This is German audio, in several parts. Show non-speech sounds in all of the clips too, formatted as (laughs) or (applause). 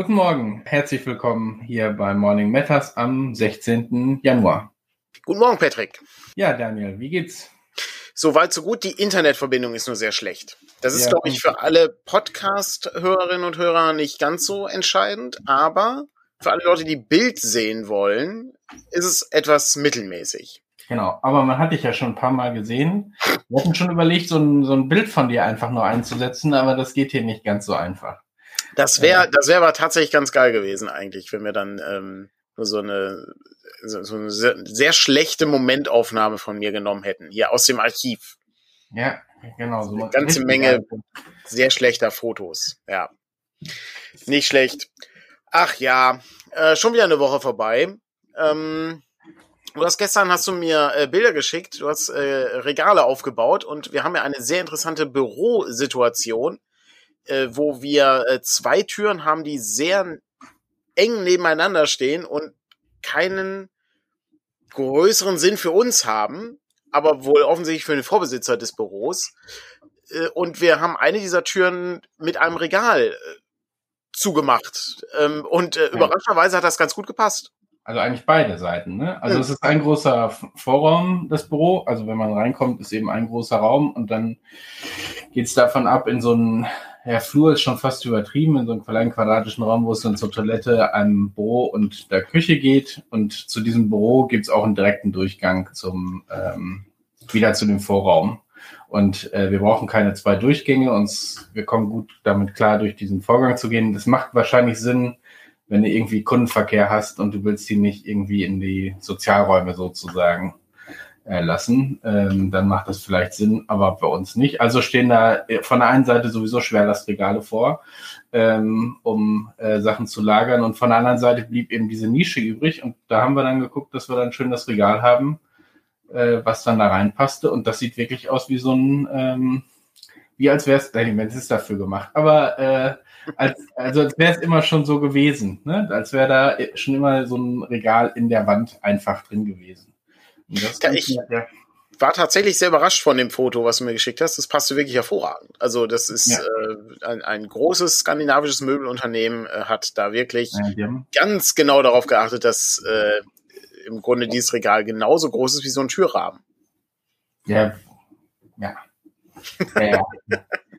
Guten Morgen, herzlich willkommen hier bei Morning Matters am 16. Januar. Guten Morgen, Patrick. Ja, Daniel, wie geht's? Soweit so gut. Die Internetverbindung ist nur sehr schlecht. Das ist, ja, glaube ich, für alle Podcast-Hörerinnen und Hörer nicht ganz so entscheidend, aber für alle Leute, die Bild sehen wollen, ist es etwas mittelmäßig. Genau, aber man hat dich ja schon ein paar Mal gesehen. Wir hatten schon überlegt, so ein, so ein Bild von dir einfach nur einzusetzen, aber das geht hier nicht ganz so einfach. Das wäre, das wäre aber tatsächlich ganz geil gewesen eigentlich, wenn wir dann ähm, so eine, so eine sehr, sehr schlechte Momentaufnahme von mir genommen hätten, hier aus dem Archiv. Ja, genau. So eine ganze Menge sehr schlechter Fotos. Ja, nicht schlecht. Ach ja, äh, schon wieder eine Woche vorbei. Ähm, du hast gestern hast du mir äh, Bilder geschickt, du hast äh, Regale aufgebaut und wir haben ja eine sehr interessante Bürosituation äh, wo wir äh, zwei Türen haben, die sehr eng nebeneinander stehen und keinen größeren Sinn für uns haben, aber wohl offensichtlich für den Vorbesitzer des Büros. Äh, und wir haben eine dieser Türen mit einem Regal äh, zugemacht. Ähm, und äh, überraschenderweise hat das ganz gut gepasst. Also eigentlich beide Seiten, ne? Also es ist ein großer Vorraum, das Büro. Also wenn man reinkommt, ist eben ein großer Raum und dann geht es davon ab in so einen ja, Flur ist schon fast übertrieben, in so einem kleinen quadratischen Raum, wo es dann zur Toilette, einem Büro und der Küche geht. Und zu diesem Büro gibt es auch einen direkten Durchgang zum ähm, wieder zu dem Vorraum. Und äh, wir brauchen keine zwei Durchgänge, uns, wir kommen gut damit klar, durch diesen Vorgang zu gehen. Das macht wahrscheinlich Sinn, wenn du irgendwie Kundenverkehr hast und du willst die nicht irgendwie in die Sozialräume sozusagen lassen, ähm, dann macht das vielleicht Sinn, aber bei uns nicht. Also stehen da äh, von der einen Seite sowieso Schwerlastregale vor, ähm, um äh, Sachen zu lagern und von der anderen Seite blieb eben diese Nische übrig und da haben wir dann geguckt, dass wir dann schön das Regal haben, äh, was dann da reinpasste und das sieht wirklich aus wie so ein, ähm, wie als wäre es, nein, es ist dafür gemacht, aber äh, als, also als wäre es immer schon so gewesen, ne? als wäre da schon immer so ein Regal in der Wand einfach drin gewesen. Ja, ich ja. war tatsächlich sehr überrascht von dem Foto, was du mir geschickt hast. Das passte wirklich hervorragend. Also das ist ja. äh, ein, ein, großes skandinavisches Möbelunternehmen äh, hat da wirklich ganz genau darauf geachtet, dass äh, im Grunde dieses Regal genauso groß ist wie so ein Türrahmen. Ja, ja. ja,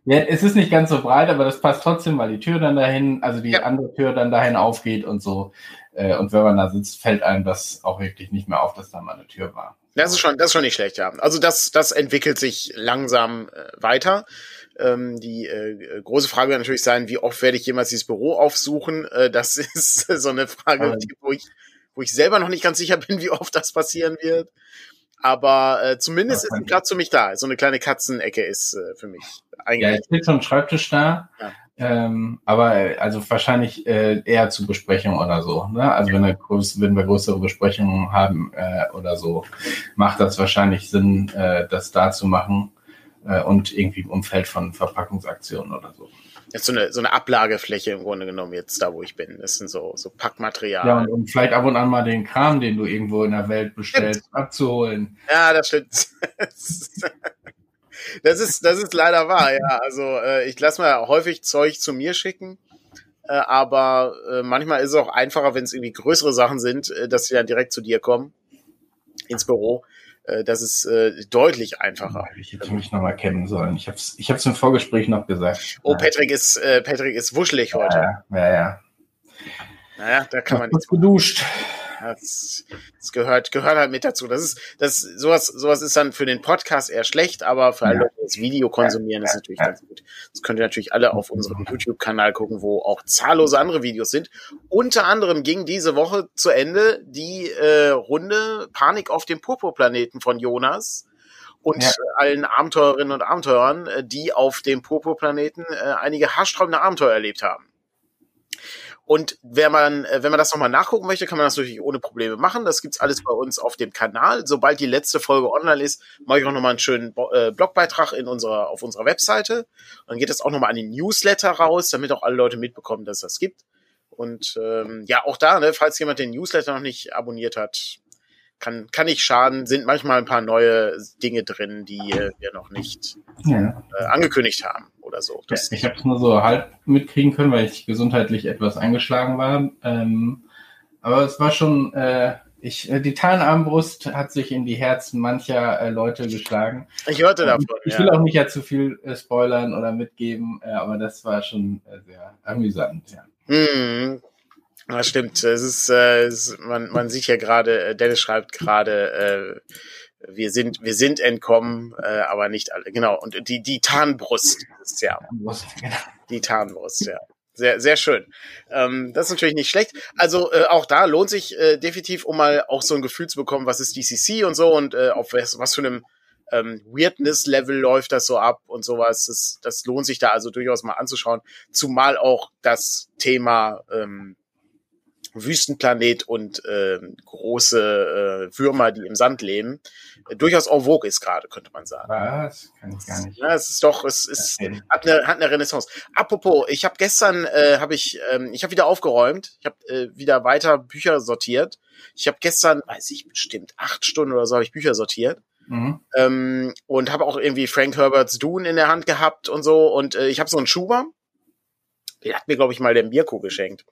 ja. es ist nicht ganz so breit, aber das passt trotzdem, weil die Tür dann dahin, also die andere Tür dann dahin aufgeht und so. Äh, und wenn man da sitzt, fällt einem das auch wirklich nicht mehr auf, dass da mal eine Tür war. Das ist schon, das ist schon nicht schlecht, ja. Also das, das entwickelt sich langsam äh, weiter. Ähm, die äh, große Frage wird natürlich sein, wie oft werde ich jemals dieses Büro aufsuchen? Äh, das (laughs) ist so eine Frage, die, wo, ich, wo ich selber noch nicht ganz sicher bin, wie oft das passieren wird. Aber äh, zumindest ist ein Platz für mich da. So eine kleine Katzenecke ist äh, für mich eigentlich. Ja, es steht schon ein Schreibtisch da. Ja. Ähm, aber also wahrscheinlich äh, eher zu Besprechungen oder so. Ne? Also wenn, groß, wenn wir größere Besprechungen haben äh, oder so, macht das wahrscheinlich Sinn, äh, das da zu machen äh, und irgendwie im Umfeld von Verpackungsaktionen oder so. Jetzt so eine, so eine Ablagefläche im Grunde genommen jetzt da, wo ich bin. Das sind so, so Packmaterial. Ja, und, und vielleicht ab und an mal den Kram, den du irgendwo in der Welt bestellst, stimmt. abzuholen. Ja, das stimmt. (laughs) das ist, das ist leider wahr, ja. Also äh, ich lasse mir häufig Zeug zu mir schicken. Äh, aber äh, manchmal ist es auch einfacher, wenn es irgendwie größere Sachen sind, äh, dass sie dann direkt zu dir kommen ins Büro. Äh, das ist äh, deutlich einfacher. Ich hätte mich nochmal kennen sollen. Ich habe es ich hab's im Vorgespräch noch gesagt. Oh, Patrick ist, äh, Patrick ist wuschelig heute. Ja, ja, ja. Naja, da kann man nichts geduscht. Das, das, gehört, gehört halt mit dazu. Das ist, das, sowas, sowas ist dann für den Podcast eher schlecht, aber für alle Leute, die das Video konsumieren, ist natürlich ganz gut. Das könnt ihr natürlich alle auf unserem YouTube-Kanal gucken, wo auch zahllose andere Videos sind. Unter anderem ging diese Woche zu Ende die äh, Runde Panik auf dem Purpurplaneten von Jonas und ja. allen Abenteurerinnen und Abenteurern, äh, die auf dem Purpurplaneten äh, einige haarsträubende Abenteuer erlebt haben. Und wenn man, äh, wenn man das nochmal nachgucken möchte, kann man das natürlich ohne Probleme machen. Das gibt's alles bei uns auf dem Kanal. Sobald die letzte Folge online ist, mache ich auch nochmal einen schönen äh, Blogbeitrag in unserer, auf unserer Webseite. Dann geht das auch nochmal an den Newsletter raus, damit auch alle Leute mitbekommen, dass es das gibt. Und ähm, ja, auch da, ne, falls jemand den Newsletter noch nicht abonniert hat, kann, kann nicht schaden, sind manchmal ein paar neue Dinge drin, die äh, wir noch nicht ja. äh, angekündigt haben oder so. Ja, ich habe es nur so halb mitkriegen können, weil ich gesundheitlich etwas eingeschlagen war. Ähm, aber es war schon, äh, ich, äh, die Tarnarmbrust hat sich in die Herzen mancher äh, Leute geschlagen. Ich hörte davon. Ich will ja. auch nicht ja zu viel äh, spoilern oder mitgeben, äh, aber das war schon äh, sehr amüsant, ja. Mhm. Das stimmt. Es ist, äh, es, man, man sieht ja gerade, äh, Dennis schreibt gerade, äh, wir sind, wir sind entkommen, äh, aber nicht alle. Genau. Und die, die Tarnbrust ist ja. Genau. Die Tarnbrust, ja. Sehr, sehr schön. Ähm, das ist natürlich nicht schlecht. Also äh, auch da lohnt sich äh, definitiv, um mal auch so ein Gefühl zu bekommen, was ist DCC und so und äh, auf was, was für einem ähm, Weirdness-Level läuft das so ab und sowas. Das, das lohnt sich da also durchaus mal anzuschauen. Zumal auch das Thema ähm, Wüstenplanet und äh, große äh, Würmer, die im Sand leben, äh, durchaus en vogue ist gerade, könnte man sagen. Was? Kann ich gar nicht. Ja, es ist doch, es ist, hat eine, hat eine Renaissance. Apropos, ich habe gestern, äh, habe ich, ähm, ich habe wieder aufgeräumt, ich habe äh, wieder weiter Bücher sortiert. Ich habe gestern, weiß ich bestimmt, acht Stunden oder so habe ich Bücher sortiert. Mhm. Ähm, und habe auch irgendwie Frank Herberts Dune in der Hand gehabt und so. Und äh, ich habe so einen Schuber den hat mir, glaube ich, mal der Mirko geschenkt.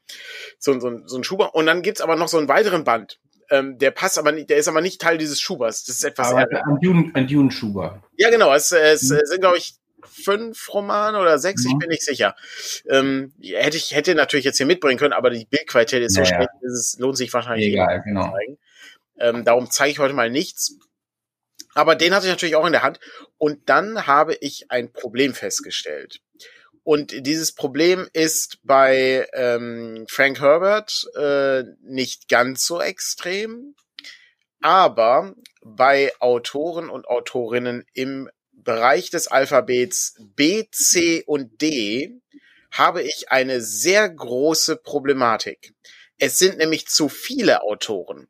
So, so, so ein Schuber. Und dann gibt's aber noch so einen weiteren Band. Ähm, der passt aber nicht, der ist aber nicht Teil dieses Schubers. Das ist etwas. Aber ein Dune, ein Dune-Schuber. Ja, genau. Es, es mhm. sind, glaube ich, fünf Romane oder sechs, mhm. ich bin nicht sicher. Ähm, hätte ich hätte natürlich jetzt hier mitbringen können, aber die Bildqualität ist so naja. schlecht, es lohnt sich wahrscheinlich Egal, nicht genau. zu zeigen. Ähm, darum zeige ich heute mal nichts. Aber den hatte ich natürlich auch in der Hand. Und dann habe ich ein Problem festgestellt. Und dieses Problem ist bei ähm, Frank Herbert äh, nicht ganz so extrem, aber bei Autoren und Autorinnen im Bereich des Alphabets B, C und D habe ich eine sehr große Problematik. Es sind nämlich zu viele Autoren.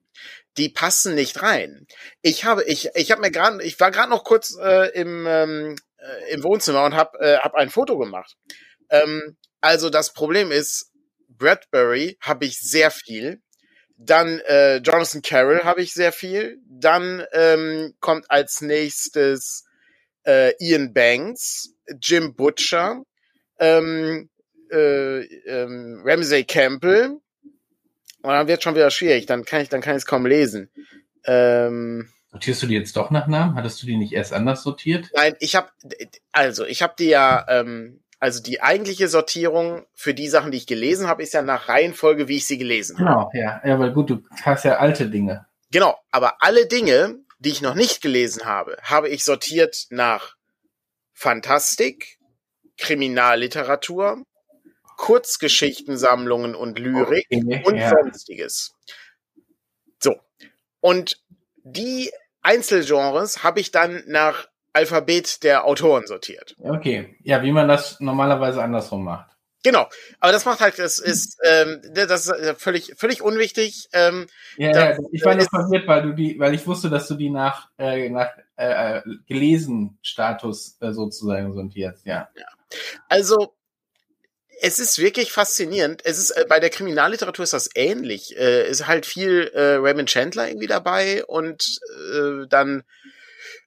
Die passen nicht rein. Ich habe, ich, ich habe mir gerade, ich war gerade noch kurz äh, im ähm, äh, im Wohnzimmer und habe äh, hab ein Foto gemacht. Ähm, also das Problem ist, Bradbury habe ich sehr viel. Dann äh, Jonathan Carroll habe ich sehr viel. Dann ähm, kommt als nächstes äh, Ian Banks, Jim Butcher, ähm, äh, ähm, Ramsey Campbell. Und dann wird schon wieder schwierig. Dann kann ich, dann kann ich es kaum lesen. Ähm, Sortierst du die jetzt doch nach Namen? Hattest du die nicht erst anders sortiert? Nein, ich habe also ich habe die ja ähm, also die eigentliche Sortierung für die Sachen, die ich gelesen habe, ist ja nach Reihenfolge, wie ich sie gelesen habe. Genau, ja, ja, weil gut, du hast ja alte Dinge. Genau, aber alle Dinge, die ich noch nicht gelesen habe, habe ich sortiert nach Fantastik, Kriminalliteratur, Kurzgeschichtensammlungen und Lyrik okay, und ja. sonstiges. So. Und die Einzelgenres habe ich dann nach Alphabet der Autoren sortiert. Okay, ja, wie man das normalerweise andersrum macht. Genau, aber das macht halt, das ist, ähm, das ist völlig, völlig unwichtig. Ähm, ja, das, ja, ich war nur verwirrt, weil du die, weil ich wusste, dass du die nach, äh, nach äh, gelesen Status äh, sozusagen sortierst, ja. ja. Also es ist wirklich faszinierend. Es ist äh, bei der Kriminalliteratur ist das ähnlich. Äh, ist halt viel äh, Raymond Chandler irgendwie dabei und äh, dann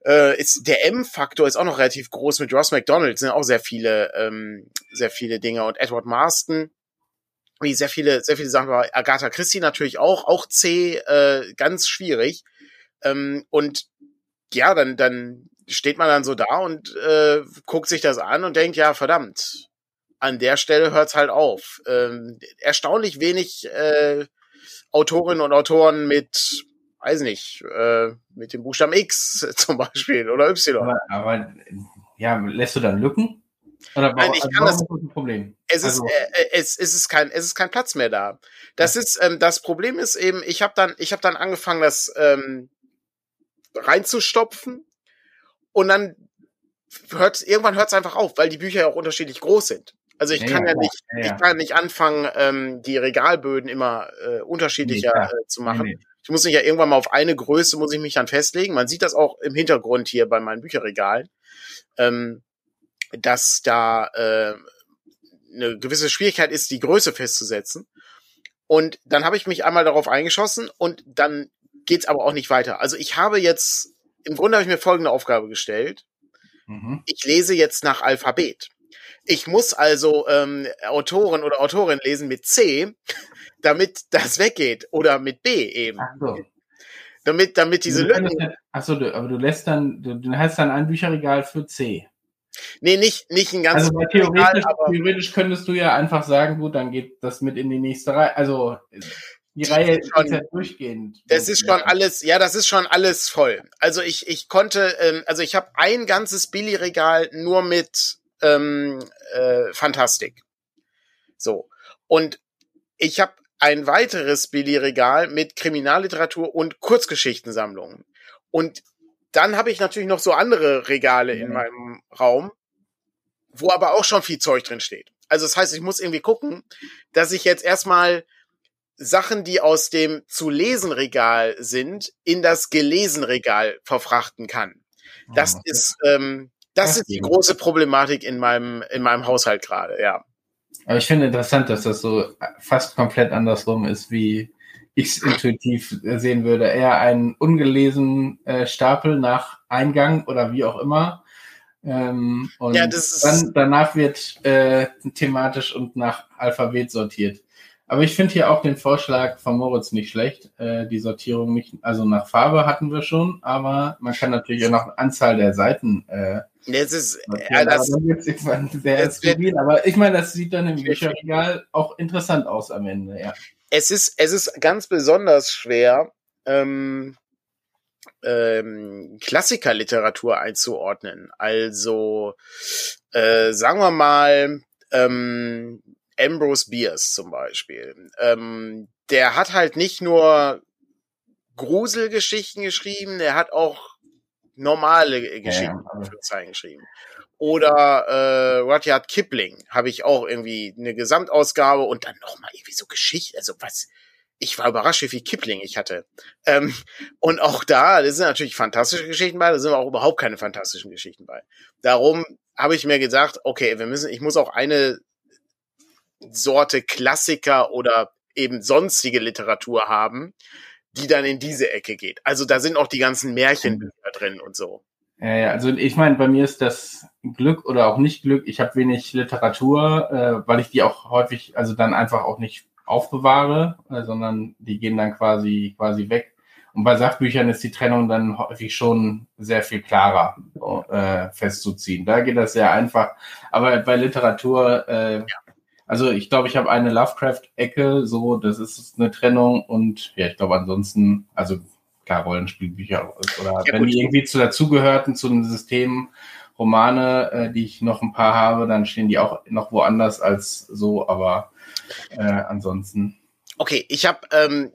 äh, ist der M-Faktor ist auch noch relativ groß mit Ross McDonald sind auch sehr viele ähm, sehr viele Dinge und Edward Marston wie sehr viele sehr viele Sachen bei Agatha Christie natürlich auch auch C äh, ganz schwierig ähm, und ja dann dann steht man dann so da und äh, guckt sich das an und denkt ja verdammt an der Stelle hört's halt auf. Ähm, erstaunlich wenig äh, Autorinnen und Autoren mit, weiß nicht, äh, mit dem Buchstaben X (laughs) zum Beispiel oder Y. Aber, aber ja, lässt du dann Lücken? Oder Nein, ich also kann das. Ein Problem? Es ist, also, äh, es, es ist kein, es ist kein Platz mehr da. Das ja. ist, ähm, das Problem ist eben, ich habe dann, ich habe dann angefangen, das ähm, reinzustopfen und dann hört irgendwann hört es einfach auf, weil die Bücher ja auch unterschiedlich groß sind. Also ich ja, kann ja, nicht, ja, ich kann nicht anfangen, ähm, die Regalböden immer äh, unterschiedlicher äh, zu machen. Nee, nee. Ich muss mich ja irgendwann mal auf eine Größe muss ich mich dann festlegen. Man sieht das auch im Hintergrund hier bei meinen Bücherregalen, ähm, dass da äh, eine gewisse Schwierigkeit ist, die Größe festzusetzen. Und dann habe ich mich einmal darauf eingeschossen und dann geht's aber auch nicht weiter. Also ich habe jetzt, im Grunde habe ich mir folgende Aufgabe gestellt. Mhm. Ich lese jetzt nach Alphabet. Ich muss also ähm, Autoren oder Autorin lesen mit C, damit das weggeht. Oder mit B eben. Ach so. Damit, damit diese Lücken. Achso, aber du lässt dann, du, du hast dann ein Bücherregal für C. Nee, nicht, nicht ein ganzes also theoretisch, Regal, theoretisch könntest du ja einfach sagen, gut, dann geht das mit in die nächste Reihe. Also die Reihe ist, schon, ist ja durchgehend. Das ist schon alles, ja, das ist schon alles voll. Also ich, ich konnte, ähm, also ich habe ein ganzes Billy-Regal nur mit ähm, äh, Fantastik. So. Und ich habe ein weiteres Billy-Regal mit Kriminalliteratur und Kurzgeschichtensammlungen. Und dann habe ich natürlich noch so andere Regale in meinem Raum, wo aber auch schon viel Zeug drin steht. Also das heißt, ich muss irgendwie gucken, dass ich jetzt erstmal Sachen, die aus dem zu lesen Regal sind, in das gelesen Regal verfrachten kann. Das oh, ist ähm, das ist die große Problematik in meinem in meinem Haushalt gerade, ja. Aber ich finde interessant, dass das so fast komplett andersrum ist, wie ich es intuitiv sehen würde. Eher einen ungelesenen äh, Stapel nach Eingang oder wie auch immer. Ähm, und ja, dann, danach wird äh, thematisch und nach Alphabet sortiert. Aber ich finde hier auch den Vorschlag von Moritz nicht schlecht. Äh, die Sortierung nicht, also nach Farbe hatten wir schon, aber man kann natürlich auch nach Anzahl der Seiten. Äh, das ist, ja, das, sehr stabil, aber ich meine, das sieht dann im Bücherregal auch interessant aus am Ende, ja. Es ist, es ist ganz besonders schwer, ähm, ähm, Klassikerliteratur einzuordnen. Also, äh, sagen wir mal, ähm, Ambrose Bierce zum Beispiel. Ähm, der hat halt nicht nur Gruselgeschichten geschrieben, der hat auch normale Geschichten ja, geschrieben. Oder äh, Rudyard Kipling habe ich auch irgendwie eine Gesamtausgabe und dann nochmal irgendwie so Geschichte, also was, ich war überrascht, wie viel Kipling ich hatte. Ähm, (laughs) und auch da, das sind natürlich fantastische Geschichten bei, da sind auch überhaupt keine fantastischen Geschichten bei. Darum habe ich mir gedacht, okay, wir müssen, ich muss auch eine Sorte Klassiker oder eben sonstige Literatur haben, die dann in diese Ecke geht. Also da sind auch die ganzen Märchenbücher drin und so. Ja, ja, also ich meine, bei mir ist das Glück oder auch nicht Glück. Ich habe wenig Literatur, äh, weil ich die auch häufig, also dann einfach auch nicht aufbewahre, äh, sondern die gehen dann quasi quasi weg. Und bei Sachbüchern ist die Trennung dann häufig schon sehr viel klarer äh, festzuziehen. Da geht das sehr einfach. Aber bei Literatur äh, ja. Also ich glaube, ich habe eine Lovecraft-Ecke, so, das ist eine Trennung und ja, ich glaube ansonsten, also klar, Rollenspielbücher oder ja, wenn die irgendwie zu dazugehörten, zu einem System, Romane, äh, die ich noch ein paar habe, dann stehen die auch noch woanders als so, aber äh, ansonsten. Okay, ich habe, ähm,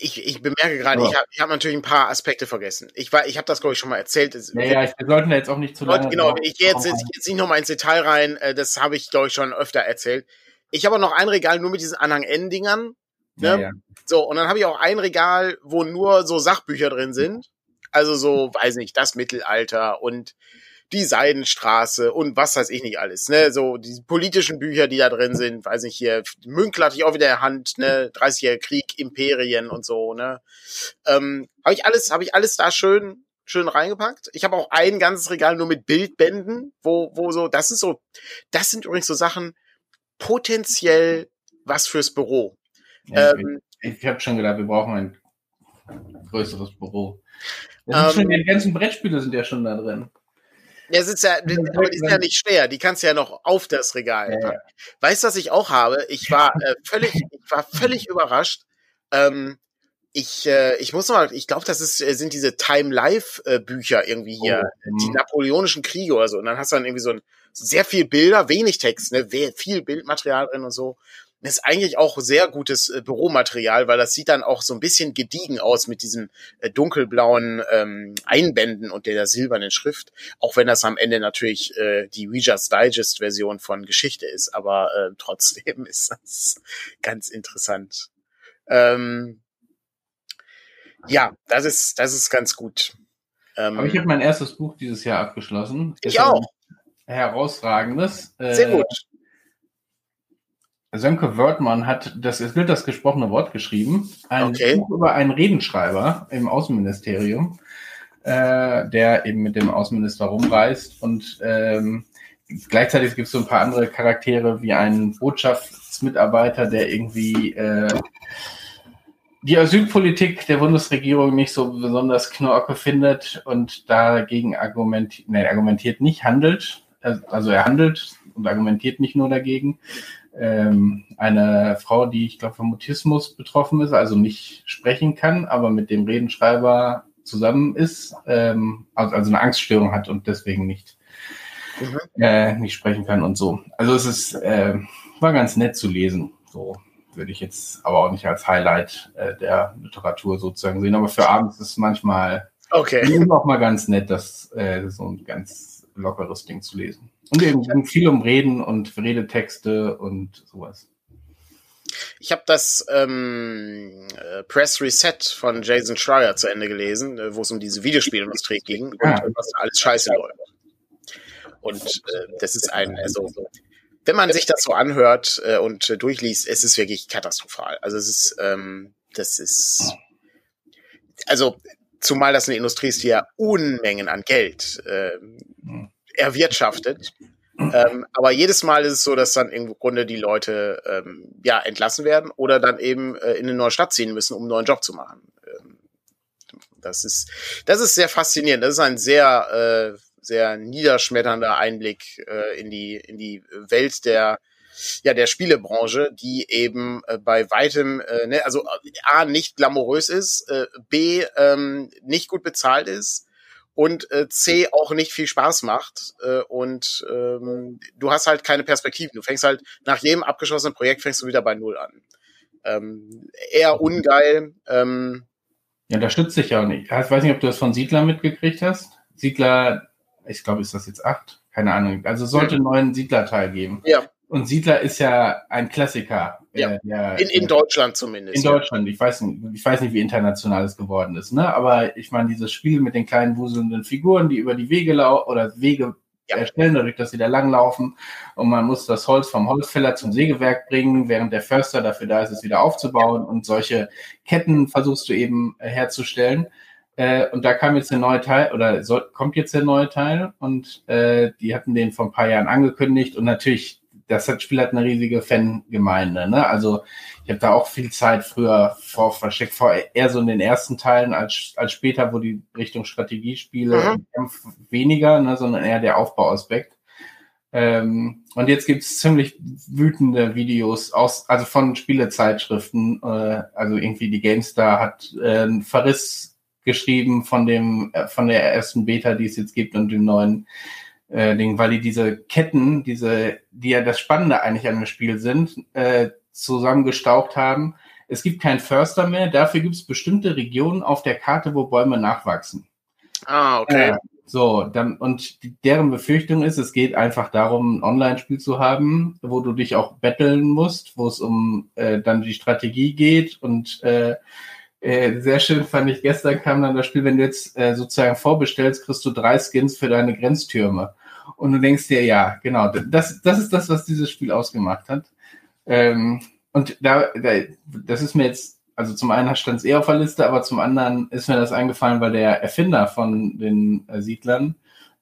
ich, ich bemerke gerade, ja. ich habe ich hab natürlich ein paar Aspekte vergessen. Ich war, ich habe das glaube ich schon mal erzählt. Ja, ja, wir sollten jetzt auch nicht zu lange. Genau, ich gehe jetzt, jetzt, jetzt nicht nochmal ins Detail rein. Äh, das habe ich glaube ich schon öfter erzählt. Ich habe auch noch ein Regal nur mit diesen Anhang-N-Dingern. Ne? Ja, ja. So, und dann habe ich auch ein Regal, wo nur so Sachbücher drin sind. Also so, weiß nicht, das Mittelalter und die Seidenstraße und was weiß ich nicht alles, ne, so die politischen Bücher, die da drin sind, weiß nicht hier, Münkler hatte ich auch wieder in der Hand, ne, 30er Krieg, Imperien und so, ne, ähm, habe ich alles, habe ich alles da schön, schön reingepackt. Ich habe auch ein ganzes Regal nur mit Bildbänden, wo, wo so, das ist so, das sind übrigens so Sachen, potenziell was fürs Büro. Ja, ähm, ich ich habe schon gedacht, wir brauchen ein größeres Büro. Ähm, schon, die ganzen Brettspiele sind ja schon da drin. Ja, ist ja, aber die sind ja nicht schwer. Die kannst du ja noch auf das Regal ja, packen. Ja. Weißt du, was ich auch habe? Ich war äh, (laughs) völlig, ich war völlig überrascht. Ähm, ich, äh, ich muss mal, ich glaube, das ist, äh, sind diese Time Life äh, Bücher irgendwie hier, oh, die mhm. napoleonischen Kriege oder so. Und dann hast du dann irgendwie so ein sehr viel Bilder, wenig Text, ne, viel Bildmaterial drin und so. Das ist eigentlich auch sehr gutes äh, Büromaterial, weil das sieht dann auch so ein bisschen gediegen aus mit diesen äh, dunkelblauen ähm, Einbänden und der silbernen Schrift. Auch wenn das am Ende natürlich äh, die Reader's Digest Version von Geschichte ist, aber äh, trotzdem (laughs) ist das ganz interessant. Ähm, ja, das ist, das ist ganz gut. Ähm, Aber ich habe mein erstes Buch dieses Jahr abgeschlossen. Ich auch. Herausragendes. Sehr gut. Äh, Sönke Wörtmann hat das, es gilt das gesprochene Wort geschrieben. Ein okay. Buch über einen Redenschreiber im Außenministerium, äh, der eben mit dem Außenminister rumreist und ähm, gleichzeitig gibt es so ein paar andere Charaktere wie einen Botschaftsmitarbeiter, der irgendwie äh, die Asylpolitik der Bundesregierung nicht so besonders knorke findet und dagegen argumentiert, nee, argumentiert nicht, handelt. Also er handelt und argumentiert nicht nur dagegen. Ähm, eine Frau, die ich glaube von Mutismus betroffen ist, also nicht sprechen kann, aber mit dem Redenschreiber zusammen ist, ähm, also, also eine Angststörung hat und deswegen nicht, mhm. äh, nicht sprechen kann und so. Also es ist, äh, war ganz nett zu lesen. So würde ich jetzt aber auch nicht als Highlight äh, der Literatur sozusagen sehen. Aber für abends ist es manchmal okay. (laughs) auch mal ganz nett, das äh, so ein ganz lockeres Ding zu lesen. Und eben viel um Reden und Redetexte und sowas. Ich habe das ähm, äh, Press Reset von Jason Schreier zu Ende gelesen, äh, wo es um diese Videospielindustrie ging ja. und was alles scheiße läuft. Und äh, das ist ein, also wenn man sich das so anhört äh, und äh, durchliest, es ist wirklich katastrophal. Also es ist, ähm, das ist, also zumal das eine Industrie ist, die ja Unmengen an Geld äh, erwirtschaftet. Ähm, aber jedes Mal ist es so, dass dann im Grunde die Leute ähm, ja entlassen werden oder dann eben äh, in eine neue Stadt ziehen müssen, um einen neuen Job zu machen. Ähm, das ist, das ist sehr faszinierend. Das ist ein sehr äh, sehr niederschmetternder Einblick äh, in die in die Welt der ja der Spielebranche, die eben äh, bei weitem äh, ne, also a nicht glamourös ist, äh, b ähm, nicht gut bezahlt ist und äh, C auch nicht viel Spaß macht äh, und ähm, du hast halt keine Perspektiven. Du fängst halt nach jedem abgeschlossenen Projekt fängst du wieder bei Null an. Ähm, eher ungeil. Ähm, ja, da stützt sich ja auch nicht. Ich weiß nicht, ob du das von Siedler mitgekriegt hast. Siedler ich glaube, ist das jetzt acht? Keine Ahnung. Also sollte einen neuen Siedler-Teil geben. Ja. Und Siedler ist ja ein Klassiker. Äh, ja. Der, in, in Deutschland zumindest. In ja. Deutschland. Ich weiß, nicht, ich weiß nicht, wie international es geworden ist. Ne? Aber ich meine, dieses Spiel mit den kleinen wuselnden Figuren, die über die Wege laufen oder Wege ja. erstellen, dadurch, dass sie da langlaufen. Und man muss das Holz vom Holzfäller zum Sägewerk bringen, während der Förster dafür da ist, es wieder aufzubauen. Und solche Ketten versuchst du eben herzustellen. Äh, und da kam jetzt der neue Teil, oder soll, kommt jetzt der neue Teil und äh, die hatten den vor ein paar Jahren angekündigt und natürlich, das hat, Spiel hat eine riesige Fangemeinde. Ne? Also ich habe da auch viel Zeit früher vor versteckt, vor eher so in den ersten Teilen als, als später, wo die Richtung Strategiespiele mhm. weniger, ne, sondern eher der Aufbauaspekt. Ähm, und jetzt gibt's ziemlich wütende Videos aus, also von Spielezeitschriften. Äh, also irgendwie die GameStar hat äh, einen Verriss geschrieben von dem, äh, von der ersten Beta, die es jetzt gibt und dem neuen äh, Ding, weil die diese Ketten, diese, die ja das Spannende eigentlich an dem Spiel sind, äh, zusammengestaucht haben. Es gibt keinen Förster mehr, dafür gibt es bestimmte Regionen auf der Karte, wo Bäume nachwachsen. Ah, okay. Äh, so, dann, und deren Befürchtung ist, es geht einfach darum, ein Online-Spiel zu haben, wo du dich auch betteln musst, wo es um äh, dann die Strategie geht und äh, äh, sehr schön fand ich, gestern kam dann das Spiel, wenn du jetzt äh, sozusagen vorbestellst, kriegst du drei Skins für deine Grenztürme. Und du denkst dir, ja, genau, das, das ist das, was dieses Spiel ausgemacht hat. Ähm, und da, da, das ist mir jetzt, also zum einen stand es eh auf der Liste, aber zum anderen ist mir das eingefallen, weil der Erfinder von den äh, Siedlern,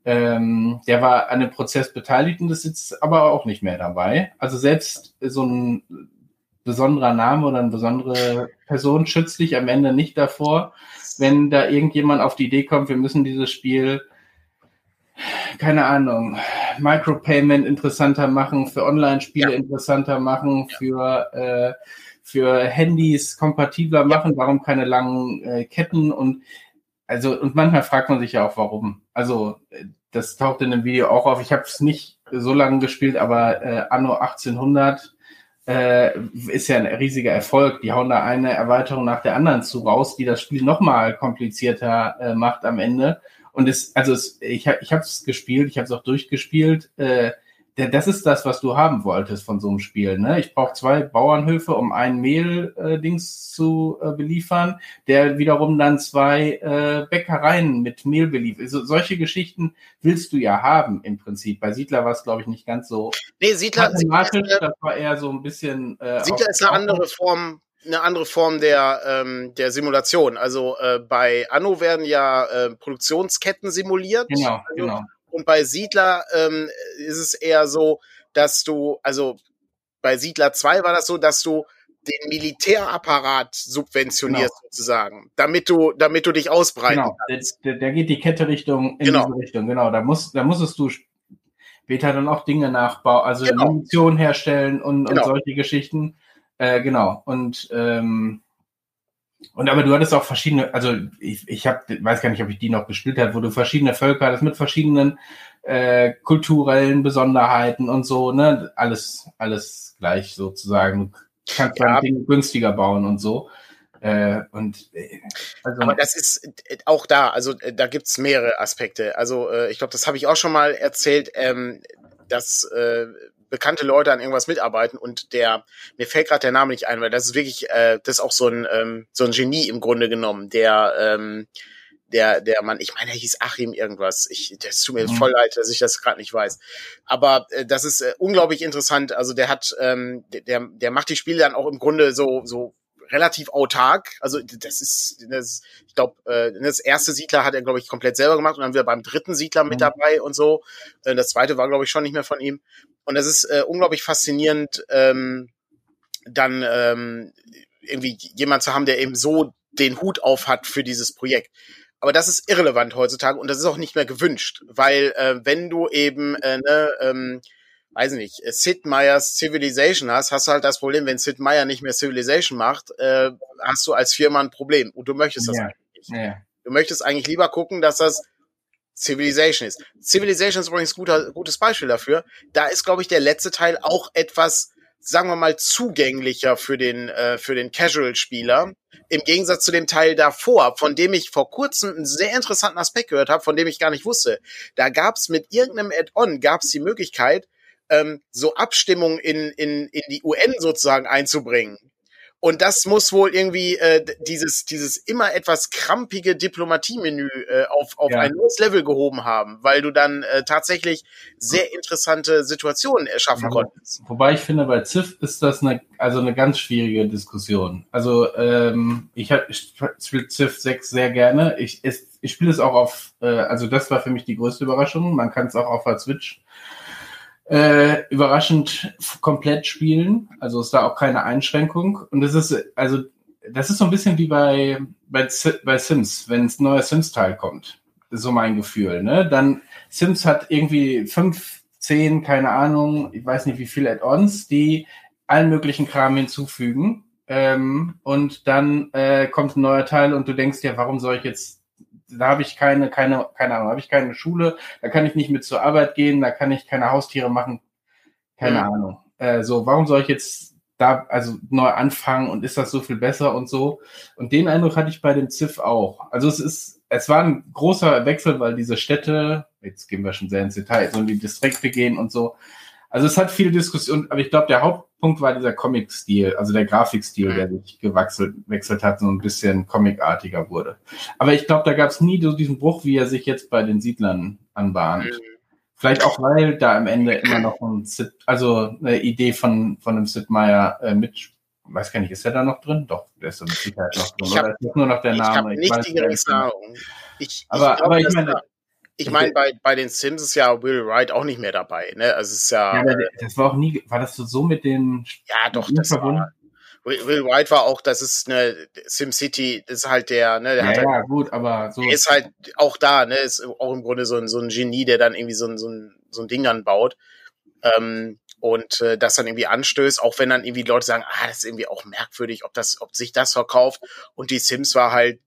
ähm, der war an dem Prozess beteiligt und ist jetzt aber auch nicht mehr dabei. Also selbst so ein besonderer Name oder eine besondere Person schützt dich am Ende nicht davor, wenn da irgendjemand auf die Idee kommt, wir müssen dieses Spiel, keine Ahnung, Micropayment interessanter machen, für Online-Spiele ja. interessanter machen, ja. für, äh, für Handys kompatibler machen, warum keine langen äh, Ketten und also und manchmal fragt man sich ja auch, warum. Also das taucht in dem Video auch auf. Ich habe es nicht so lange gespielt, aber äh, Anno 1800 äh, ist ja ein riesiger Erfolg. Die hauen da eine Erweiterung nach der anderen zu raus, die das Spiel nochmal komplizierter äh, macht am Ende. Und es, also es, ich, ich habe es gespielt, ich habe es auch durchgespielt. Äh, das ist das, was du haben wolltest von so einem Spiel. Ne? Ich brauche zwei Bauernhöfe, um ein Mehl-Dings äh, zu äh, beliefern, der wiederum dann zwei äh, Bäckereien mit Mehl beliefert. Also, solche Geschichten willst du ja haben im Prinzip. Bei Siedler war es, glaube ich, nicht ganz so. Nee, Siedler, Siedler das war eher so ein bisschen. Äh, Siedler ist eine andere Form eine andere Form der, ähm, der Simulation. Also äh, bei Anno werden ja äh, Produktionsketten simuliert. Genau, genau. Und bei Siedler ähm, ist es eher so, dass du, also bei Siedler 2 war das so, dass du den Militärapparat subventionierst genau. sozusagen, damit du, damit du dich ausbreiten genau. kannst. Der, der geht die Kette Richtung in genau. diese Richtung, genau. Da muss, da musstest du später dann auch Dinge nachbauen, also genau. Munition herstellen und, genau. und solche Geschichten. Äh, genau. Und ähm, und aber du hattest auch verschiedene, also ich, ich hab, weiß gar nicht, ob ich die noch gespielt habe, wo du verschiedene Völker hattest mit verschiedenen äh, kulturellen Besonderheiten und so, ne? Alles, alles gleich sozusagen. Du kannst ja. Dinge günstiger bauen und so. Äh, und äh, also aber das ist äh, auch da, also äh, da gibt's mehrere Aspekte. Also ich glaube, das habe ich auch schon mal erzählt, ähm, dass äh, bekannte Leute an irgendwas mitarbeiten und der, mir fällt gerade der Name nicht ein, weil das ist wirklich, äh, das ist auch so ein, ähm, so ein Genie im Grunde genommen, der, ähm, der, der Mann, ich meine, er hieß Achim irgendwas. Ich, das tut mir mhm. voll leid, dass ich das gerade nicht weiß. Aber äh, das ist äh, unglaublich interessant. Also der hat, ähm, der, der macht die Spiele dann auch im Grunde so, so relativ autark. Also das ist, das, ich glaube, äh, das erste Siedler hat er, glaube ich, komplett selber gemacht und dann wieder beim dritten Siedler mit mhm. dabei und so. Äh, das zweite war, glaube ich, schon nicht mehr von ihm. Und das ist äh, unglaublich faszinierend, ähm, dann ähm, irgendwie jemand zu haben, der eben so den Hut auf hat für dieses Projekt. Aber das ist irrelevant heutzutage und das ist auch nicht mehr gewünscht, weil äh, wenn du eben äh, ne, ähm, weiß nicht, Sid Meier's Civilization hast, hast du halt das Problem, wenn Sid Meier nicht mehr Civilization macht, äh, hast du als Firma ein Problem und du möchtest das ja. eigentlich nicht. Ja. Du möchtest eigentlich lieber gucken, dass das Civilization ist. Civilization ist übrigens guter, gutes Beispiel dafür. Da ist, glaube ich, der letzte Teil auch etwas, sagen wir mal, zugänglicher für den, äh, für den Casual-Spieler. Im Gegensatz zu dem Teil davor, von dem ich vor kurzem einen sehr interessanten Aspekt gehört habe, von dem ich gar nicht wusste. Da gab es mit irgendeinem Add-on, gab es die Möglichkeit, ähm, so Abstimmungen in, in, in die UN sozusagen einzubringen. Und das muss wohl irgendwie äh, dieses, dieses immer etwas krampige Diplomatie-Menü äh, auf, auf ja. ein neues Level gehoben haben, weil du dann äh, tatsächlich sehr interessante Situationen erschaffen ja, konntest. Wobei ich finde, bei Ziff ist das eine, also eine ganz schwierige Diskussion. Also ähm, ich, hab, ich spiele Ziff 6 sehr gerne. Ich, ich, ich spiele es auch auf, äh, also das war für mich die größte Überraschung. Man kann es auch auf der Switch äh, überraschend komplett spielen. Also ist da auch keine Einschränkung. Und das ist, also, das ist so ein bisschen wie bei, bei, bei Sims, wenn ein neuer Sims-Teil kommt. So mein Gefühl, ne? Dann Sims hat irgendwie fünf, zehn, keine Ahnung, ich weiß nicht wie viele Add-ons, die allen möglichen Kram hinzufügen. Ähm, und dann äh, kommt ein neuer Teil und du denkst dir, warum soll ich jetzt da habe ich keine, keine, keine Ahnung, habe ich keine Schule, da kann ich nicht mit zur Arbeit gehen, da kann ich keine Haustiere machen, keine mhm. Ahnung. Äh, so, warum soll ich jetzt da also neu anfangen und ist das so viel besser und so? Und den Eindruck hatte ich bei dem Ziff auch. Also es ist, es war ein großer Wechsel, weil diese Städte, jetzt gehen wir schon sehr ins Detail, so in die Distrikte gehen und so. Also es hat viel Diskussion, aber ich glaube, der Haupt Punkt war dieser Comic-Stil, also der Grafikstil, der sich gewechselt wechselt hat, so ein bisschen comicartiger wurde. Aber ich glaube, da gab es nie so diesen Bruch, wie er sich jetzt bei den Siedlern anbahnt. Mhm. Vielleicht auch, weil da am Ende immer noch ein Sid, also eine Idee von, von einem Sid Meier äh, mit, weiß gar nicht, ist er da noch drin? Doch, der ist da mit Sicherheit noch drin. Ich hab, oder ist nur noch der Name? Ich, hab nicht ich weiß, die Erfahrung. Ich, aber, ich aber ich meine, ich meine, bei, bei den Sims ist ja Will Wright auch nicht mehr dabei, ne? Also es ist ja. ja das war auch nie, war das so mit den. Ja, doch, das war. Will, Wright war auch, das ist eine SimCity, ist halt der, ne, der ja, hat halt, ja, gut, aber so. Ist halt auch da, ne, ist auch im Grunde so ein, so ein Genie, der dann irgendwie so ein, so ein, so ein Ding dann baut. Ähm, und äh, das dann irgendwie anstößt, auch wenn dann irgendwie Leute sagen, ah, das ist irgendwie auch merkwürdig, ob das, ob sich das verkauft. Und die Sims war halt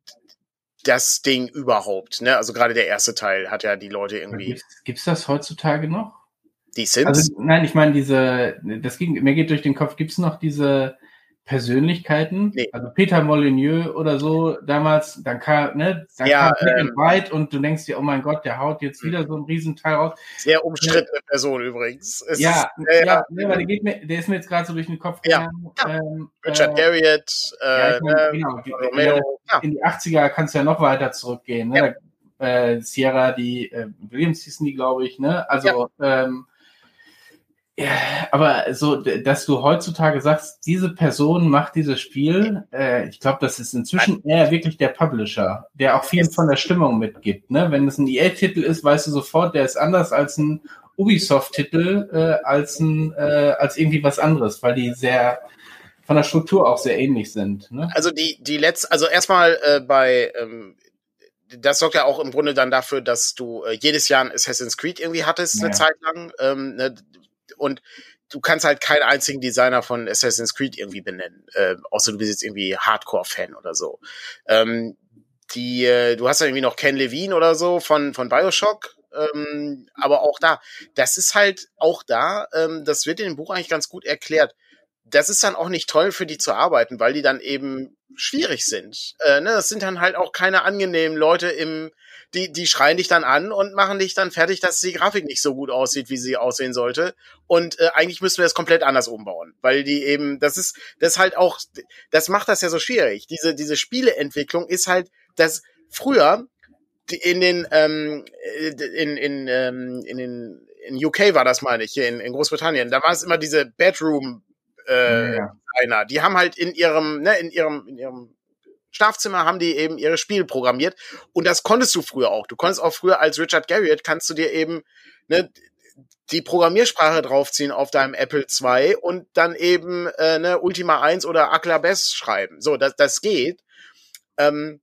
das Ding überhaupt. Ne? Also gerade der erste Teil hat ja die Leute irgendwie. Gibt's, gibt's das heutzutage noch? Die Sims? Also, nein, ich meine diese, das ging, mir geht durch den Kopf, gibt's noch diese Persönlichkeiten, nee. also Peter Molyneux oder so damals, dann kam, ne, dann ja, kam ähm, White und du denkst dir, oh mein Gott, der haut jetzt wieder so einen Riesenteil raus. Sehr umstrittene Person übrigens. Es ja, ist, äh, ja, ja, aber der, geht mir, der ist mir jetzt gerade so durch den Kopf gegangen. Ja, ähm, Richard äh, Garriott, äh, ja, meine, genau, die, Romero, in die 80er kannst du ja noch weiter zurückgehen, ne? Äh, Sierra, die äh, Williams hießen die, glaube ich, ne? Also ähm, Ja, aber so, dass du heutzutage sagst, diese Person macht dieses Spiel, äh, ich glaube, das ist inzwischen eher wirklich der Publisher, der auch viel von der Stimmung mitgibt. Ne? Wenn es ein EA-Titel ist, weißt du sofort, der ist anders als ein Ubisoft-Titel, äh, als ein, äh, als irgendwie was anderes, weil die sehr von der Struktur auch sehr ähnlich sind. Ne? Also die, die letzte, also erstmal äh, bei ähm, das sorgt ja auch im Grunde dann dafür, dass du äh, jedes Jahr ein Assassin's Creed irgendwie hattest, ja. eine Zeit lang. Ähm, ne, und du kannst halt keinen einzigen Designer von Assassin's Creed irgendwie benennen, äh, außer du bist jetzt irgendwie Hardcore-Fan oder so. Ähm, die, äh, du hast ja irgendwie noch Ken Levine oder so von, von Bioshock, ähm, aber auch da, das ist halt auch da, ähm, das wird in dem Buch eigentlich ganz gut erklärt. Das ist dann auch nicht toll für die zu arbeiten, weil die dann eben schwierig sind. Äh, ne? Das sind dann halt auch keine angenehmen Leute im, die, die schreien dich dann an und machen dich dann fertig, dass die Grafik nicht so gut aussieht, wie sie aussehen sollte. Und äh, eigentlich müssen wir das komplett anders umbauen, weil die eben, das ist, das ist halt auch, das macht das ja so schwierig. Diese, diese Spieleentwicklung ist halt, das früher in den, ähm, in, in, ähm, in den, in UK war das, meine ich, hier in, in Großbritannien, da war es immer diese Bedroom, äh, ja. Designer. Die haben halt in ihrem, ne, in ihrem, in ihrem Schlafzimmer haben die eben ihre Spiele programmiert. Und das konntest du früher auch. Du konntest auch früher als Richard Garriott kannst du dir eben ne, die Programmiersprache draufziehen auf deinem Apple II und dann eben äh, ne, Ultima 1 oder Aclabes schreiben. So, das, das geht. Ähm,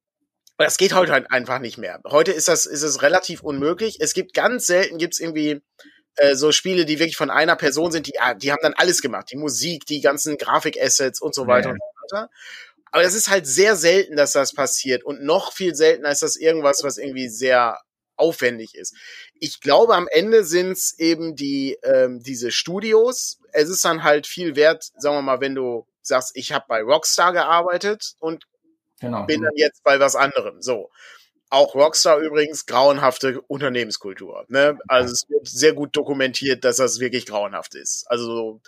das geht heute halt einfach nicht mehr. Heute ist das ist es relativ unmöglich. Es gibt ganz selten gibt's irgendwie äh, so Spiele, die wirklich von einer Person sind, die die haben dann alles gemacht, die Musik, die ganzen Grafikassets und so weiter ja. und so weiter. Aber es ist halt sehr selten, dass das passiert. Und noch viel seltener ist das irgendwas, was irgendwie sehr aufwendig ist. Ich glaube, am Ende sind es eben die ähm, diese Studios. Es ist dann halt viel wert, sagen wir mal, wenn du sagst, ich habe bei Rockstar gearbeitet und genau. bin dann jetzt bei was anderem. So. Auch Rockstar übrigens grauenhafte Unternehmenskultur. Ne? Also es wird sehr gut dokumentiert, dass das wirklich grauenhaft ist. Also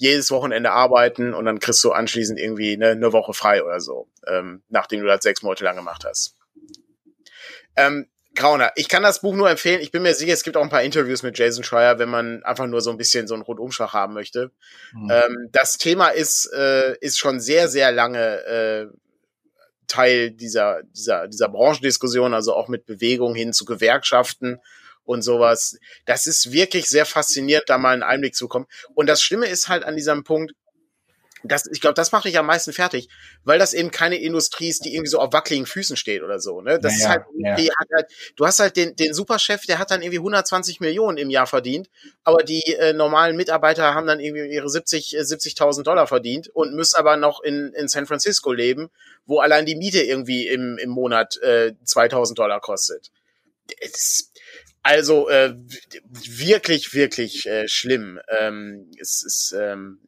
jedes Wochenende arbeiten und dann kriegst du anschließend irgendwie eine, eine Woche frei oder so, ähm, nachdem du das sechs Monate lang gemacht hast. Ähm, Grauner, ich kann das Buch nur empfehlen. Ich bin mir sicher, es gibt auch ein paar Interviews mit Jason Schreier, wenn man einfach nur so ein bisschen so einen Rundumschlag haben möchte. Mhm. Ähm, das Thema ist, äh, ist schon sehr, sehr lange äh, Teil dieser, dieser, dieser Branchendiskussion, also auch mit Bewegung hin zu Gewerkschaften und sowas. Das ist wirklich sehr faszinierend, da mal einen Einblick zu bekommen. Und das Schlimme ist halt an diesem Punkt, das, ich glaube, das macht dich am meisten fertig, weil das eben keine Industrie ist, die irgendwie so auf wackeligen Füßen steht oder so. Ne? Das ja, ist halt, ja. die hat halt, du hast halt den, den Superchef, der hat dann irgendwie 120 Millionen im Jahr verdient, aber die äh, normalen Mitarbeiter haben dann irgendwie ihre 70, 70.000 äh, Dollar verdient und müssen aber noch in, in San Francisco leben, wo allein die Miete irgendwie im, im Monat äh, 2.000 Dollar kostet. Das, also äh, wirklich, wirklich äh, schlimm. Ähm, es ist ähm,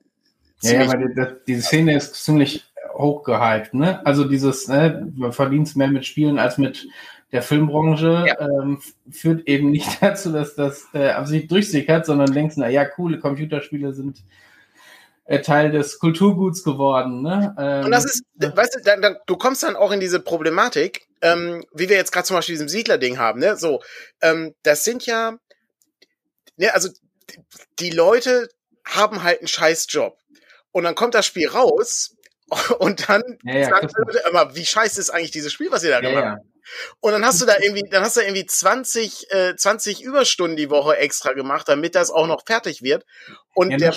ja, ja, weil die, diese Szene ist ziemlich hochgehypt, ne? Also dieses, ne, man verdient mehr mit Spielen als mit der Filmbranche, ja. ähm, führt eben nicht (laughs) dazu, dass das äh, sich durchsickert, sondern denkst, na ja, coole Computerspiele sind Teil des Kulturguts geworden. Ne? Ähm, und das ist, weißt du, dann, dann, du kommst dann auch in diese Problematik, ähm, wie wir jetzt gerade zum Beispiel diesem Siedler-Ding haben, ne? So, ähm, das sind ja, ne, also die Leute haben halt einen scheiß Job. Und dann kommt das Spiel raus (laughs) und dann ja, ja, sagen die Leute immer, wie scheiße ist eigentlich dieses Spiel, was ihr da ja, gemacht habt. Und dann hast du da irgendwie, dann hast du irgendwie 20, äh, 20 Überstunden die Woche extra gemacht, damit das auch noch fertig wird. Und der,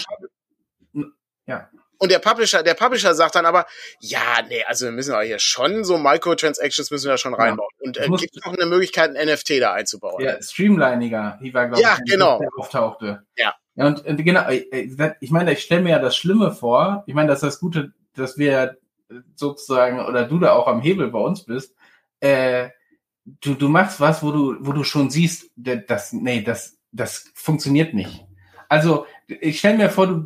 ja. Und der Publisher, der Publisher sagt dann aber, ja, nee, also wir müssen aber hier schon so Microtransactions müssen wir schon reinbauen. Ja. Und äh, gibt es noch eine Möglichkeit, ein NFT da einzubauen? Ja, Streamliniger, die war, glaube ja, ich, genau. der auftauchte. Ja. Ja, und, und genau, ich meine, ich stelle mir ja das Schlimme vor, ich meine, das ist das Gute, dass wir sozusagen, oder du da auch am Hebel bei uns bist, äh, du, du machst was, wo du, wo du schon siehst, das, nee, das, das funktioniert nicht. Also, ich stelle mir vor, du,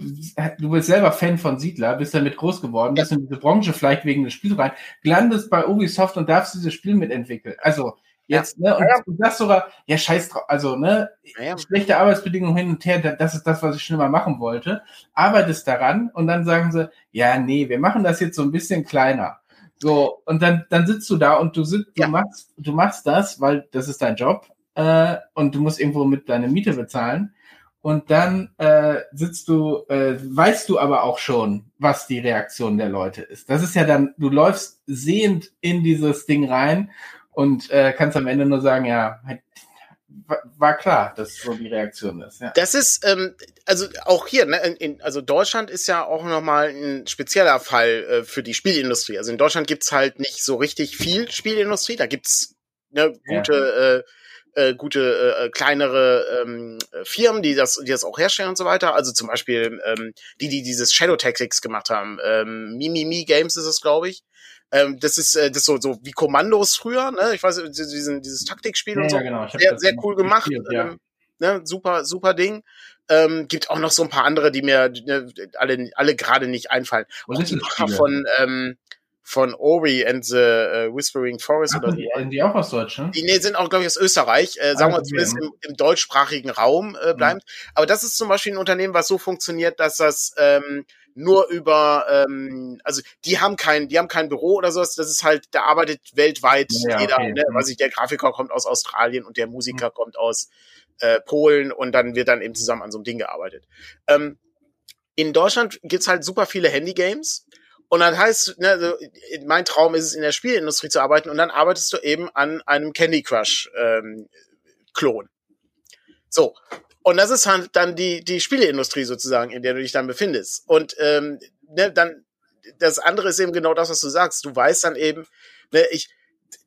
du bist selber Fan von Siedler, bist damit groß geworden, bist in diese Branche vielleicht wegen des Spiels rein, landest bei Ubisoft und darfst dieses Spiel mitentwickeln. Also, jetzt, ja. ne, und, ja. und das sogar, ja, scheiß drauf, also, ne, ja. schlechte Arbeitsbedingungen hin und her, das ist das, was ich schon immer machen wollte, arbeitest daran und dann sagen sie, ja, nee, wir machen das jetzt so ein bisschen kleiner. So, und dann, dann sitzt du da und du sitzt, du machst, du machst das, weil das ist dein Job, äh, und du musst irgendwo mit deine Miete bezahlen und dann äh, sitzt du, äh, weißt du aber auch schon, was die Reaktion der Leute ist. Das ist ja dann, du läufst sehend in dieses Ding rein und äh, kannst am Ende nur sagen, ja, war klar, dass so die Reaktion ist. Ja. Das ist, ähm, also auch hier, ne, in, in, also Deutschland ist ja auch nochmal ein spezieller Fall äh, für die Spielindustrie. Also in Deutschland gibt's halt nicht so richtig viel Spielindustrie, da gibt's ne, gute ja. äh, äh, gute äh, kleinere ähm, Firmen, die das, die das auch herstellen und so weiter. Also zum Beispiel ähm, die, die dieses Shadow Tactics gemacht haben. Ähm, Mimimi Games ist es, glaube ich. Ähm, das ist äh, das ist so, so wie Kommandos früher, ne? Ich weiß, diesen, dieses Taktikspiel ja, und so. Ja, genau. sehr, sehr cool gemacht. Gespielt, ja. ähm, ne? Super, super Ding. Ähm, gibt auch noch so ein paar andere, die mir ne, alle, alle gerade nicht einfallen. Und die Macher von ähm, von Ori and the uh, Whispering Forest Ach, oder die, so. die auch aus Deutschland? Die nee, sind auch, glaube ich, aus Österreich, äh, sagen ah, wir zumindest im, im, deutschsprachigen Raum äh, bleiben. Mhm. Aber das ist zum Beispiel ein Unternehmen, was so funktioniert, dass das ähm, nur über, ähm, also die haben kein, die haben kein Büro oder sowas, das ist halt, da arbeitet weltweit ja, jeder, okay. ne? Mhm. weiß ich, der Grafiker kommt aus Australien und der Musiker mhm. kommt aus äh, Polen und dann wird dann eben zusammen an so einem Ding gearbeitet. Ähm, in Deutschland gibt's halt super viele Handy-Games und dann heißt, ne, also mein Traum ist es, in der Spielindustrie zu arbeiten und dann arbeitest du eben an einem Candy Crush ähm, Klon. So. Und das ist halt dann die, die Spieleindustrie sozusagen, in der du dich dann befindest. Und ähm, ne, dann das andere ist eben genau das, was du sagst. Du weißt dann eben, ne, ich,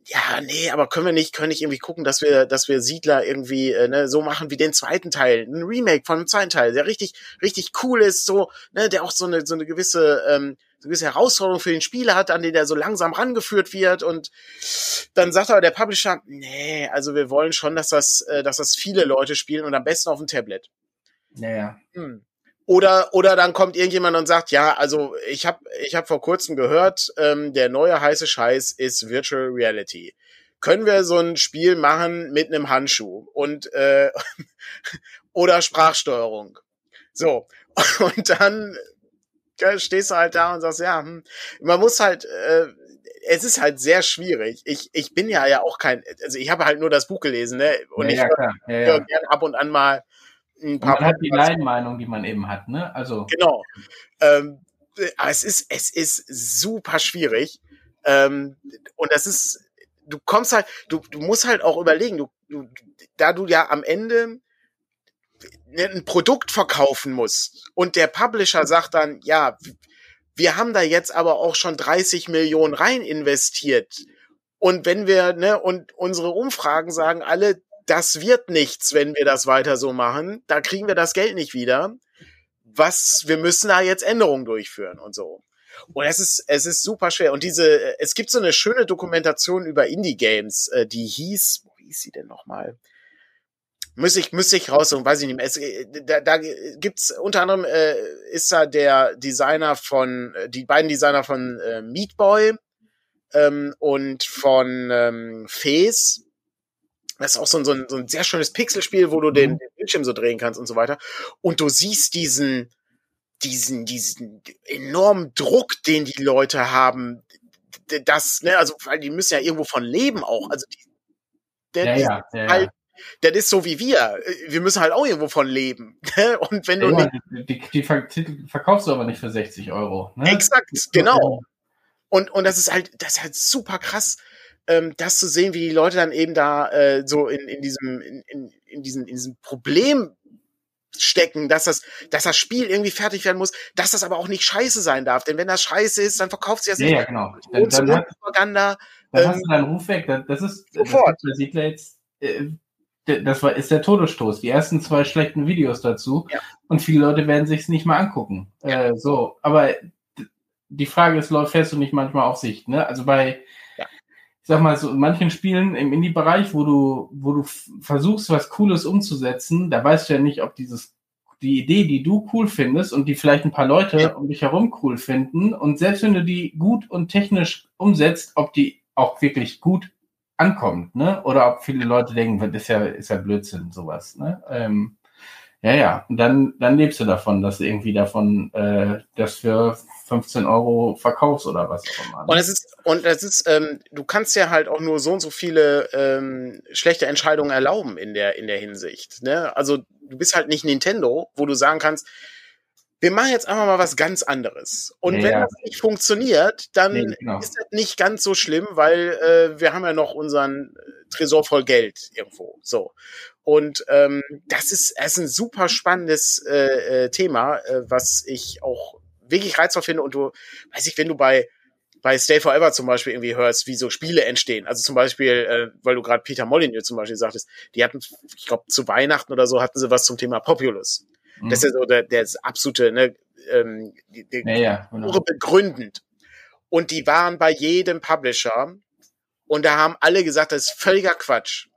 ja, nee, aber können wir nicht, können nicht irgendwie gucken, dass wir, dass wir Siedler irgendwie äh, ne, so machen wie den zweiten Teil, ein Remake von dem zweiten Teil, der richtig, richtig cool ist, so, ne, der auch so eine, so eine gewisse ähm, so gewisse Herausforderung für den Spieler hat, an den er so langsam rangeführt wird und dann sagt aber der Publisher, nee, also wir wollen schon, dass das, äh, dass das viele Leute spielen und am besten auf dem Tablet. Naja. Hm. Oder, oder dann kommt irgendjemand und sagt, ja, also ich habe ich hab vor kurzem gehört, ähm, der neue heiße Scheiß ist Virtual Reality. Können wir so ein Spiel machen mit einem Handschuh und äh, (laughs) oder Sprachsteuerung? So. (laughs) Und dann stehst du halt da und sagst, ja, hm, man muss halt, äh, es ist halt sehr schwierig. Ich, ich bin ja ja auch kein, also ich habe halt nur das Buch gelesen, ne? Und ja, ich ja, ja, ja. gerne ab und an mal ein paar. Und man hat die Laienmeinung, die man eben hat, ne? Also. Genau. Ähm, aber es ist, es ist super schwierig. Ähm, und das ist, du kommst halt, du, du musst halt auch überlegen, du, du, da du ja am Ende ein Produkt verkaufen muss und der Publisher sagt dann, ja, wir haben da jetzt aber auch schon 30 Millionen rein investiert. Und wenn wir, ne, und unsere Umfragen sagen alle, das wird nichts, wenn wir das weiter so machen, da kriegen wir das Geld nicht wieder. Was, wir müssen da jetzt Änderungen durchführen und so. Und es ist, es ist super schwer. Und diese, es gibt so eine schöne Dokumentation über Indie-Games, äh, die hieß, wo hieß sie denn nochmal? Müsste ich, müsste ich raussuchen, weiß ich nicht mehr. Es, äh, da, da gibt's unter anderem äh, ist da der Designer von, äh, die beiden Designer von äh, Meat Boy ähm, und von ähm, Face. Das ist auch so ein, so ein, so ein sehr schönes Pixelspiel, wo du den, mhm. den Bildschirm so drehen kannst und so weiter. Und du siehst diesen, diesen, diesen enormen Druck, den die Leute haben. Das, ne, also, weil die müssen ja irgendwo von leben auch. Also, die, der, ja, ja, ja, halt das ist so wie wir. Wir müssen halt auch irgendwo von leben. Ne? Und wenn du ja, nicht die, die, verkaufst du aber nicht für 60 Euro. Ne? Exakt, genau. Und, und das ist halt, das ist halt super krass, ähm, das zu sehen, wie die Leute dann eben da äh, so in, in diesem, in, in, in, diesem, in diesem Problem stecken, dass das, dass das Spiel irgendwie fertig werden muss, dass das aber auch nicht scheiße sein darf. Denn wenn das scheiße ist, dann verkauft sie das ja, nicht. Ja, genau. Dann, dann, Propaganda. Dann ähm, hast du deinen Ruf weg. Das, ist, sofort. das ist jetzt, äh, das war, ist der Todesstoß. Die ersten zwei schlechten Videos dazu. Ja. Und viele Leute werden sich es nicht mal angucken. Ja. Äh, so, aber die Frage ist, fährst du nicht manchmal auf Sicht, ne? Also bei, ja. ich sag mal, so in manchen Spielen im Indie-Bereich, wo du, wo du versuchst, was Cooles umzusetzen, da weißt du ja nicht, ob dieses, die Idee, die du cool findest und die vielleicht ein paar Leute um dich herum cool finden und selbst wenn du die gut und technisch umsetzt, ob die auch wirklich gut ankommt, ne? Oder ob viele Leute denken, das ist ja, ist ja Blödsinn, sowas, ne? Ähm, ja, ja, und dann, dann lebst du davon, dass du irgendwie davon äh, das für 15 Euro verkaufst oder was auch immer. Ne? Und es ist, und es ist, ähm, du kannst ja halt auch nur so und so viele ähm, schlechte Entscheidungen erlauben in der, in der Hinsicht. Ne? Also du bist halt nicht Nintendo, wo du sagen kannst, wir machen jetzt einfach mal was ganz anderes. Und Ja, wenn das nicht funktioniert, dann Nee, genau. ist das nicht ganz so schlimm, weil äh, wir haben ja noch unseren äh, Tresor voll Geld irgendwo. So. Und ähm, das ist, das ist ein super spannendes äh, äh, Thema, äh, was ich auch wirklich reizvoll finde. Und du, weiß ich, wenn du bei bei Stay Forever zum Beispiel irgendwie hörst, wie so Spiele entstehen. Also zum Beispiel, äh, weil du gerade Peter Molyneux zum Beispiel sagtest, die hatten, ich glaube, zu Weihnachten oder so hatten sie was zum Thema Populous. Mhm. Das ist ja so der, der absolute, ne, ähm, die, die, ja, ja, genau. begründend. Und die waren bei jedem Publisher und da haben alle gesagt, das ist völliger Quatsch.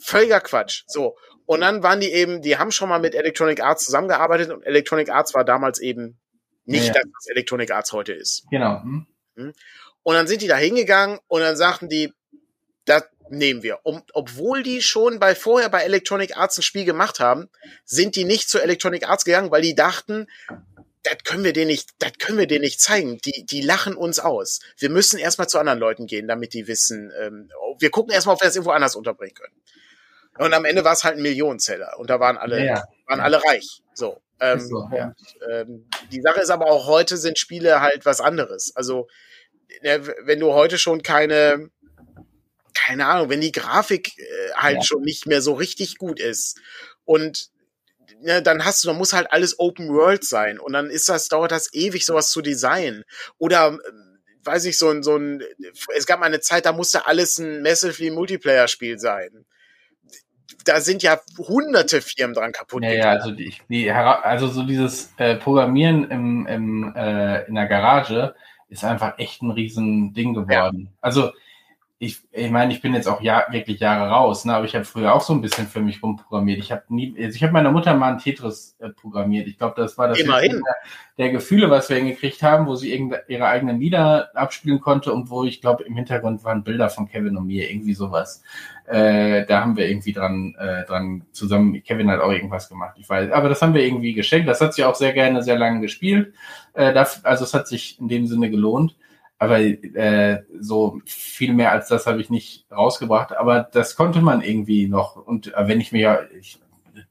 Völliger Quatsch. So. Und dann waren die eben, die haben schon mal mit Electronic Arts zusammengearbeitet und Electronic Arts war damals eben nicht Ja, ja. das, was Electronic Arts heute ist. Genau. hm. Und dann sind die da hingegangen und dann sagten die, das nehmen wir. Und obwohl die schon bei vorher bei Electronic Arts ein Spiel gemacht haben, sind die nicht zu Electronic Arts gegangen, weil die dachten, das können wir denen nicht, das können wir denen nicht zeigen. Die, die lachen uns aus. Wir müssen erstmal zu anderen Leuten gehen, damit die wissen, ähm, wir gucken erstmal, ob wir das irgendwo anders unterbringen können. Und am Ende war es halt ein Millionenzeller und da waren alle, Ja, waren alle reich. So. Ähm, so, ja. ähm, die Sache ist aber auch heute sind Spiele halt was anderes. Also ne, wenn du heute schon keine, keine Ahnung, wenn die Grafik äh, halt Ja. schon nicht mehr so richtig gut ist und ne, dann hast du, dann muss halt alles Open World sein und dann ist das, dauert das ewig, sowas zu designen. Oder ähm, weiß ich, so ein, so ein, es gab mal eine Zeit, da musste alles ein massively Multiplayer-Spiel sein. Da sind ja hunderte Firmen dran kaputt. Ja, ja, also die, die also so dieses äh, Programmieren im, im, äh, in der Garage ist einfach echt ein riesen Ding geworden. Also ich, ich meine, ich bin jetzt auch ja, wirklich Jahre raus, ne, aber ich habe früher auch so ein bisschen für mich rumprogrammiert. Ich habe nie, also ich habe meiner Mutter mal ein Tetris äh, programmiert. Ich glaube, das war das der, der Gefühle, was wir hingekriegt haben, wo sie ihre eigenen Lieder abspielen konnte und wo ich glaube, im Hintergrund waren Bilder von Kevin und mir, irgendwie sowas. Äh, da haben wir irgendwie dran, äh, dran zusammen, Kevin hat auch irgendwas gemacht, ich weiß, aber das haben wir irgendwie geschenkt. Das hat sie auch sehr gerne, sehr lange gespielt. Äh, das, also es hat sich in dem Sinne gelohnt. Aber äh, so viel mehr als das habe ich nicht rausgebracht. Aber das konnte man irgendwie noch. Und äh, wenn ich mir ja ich,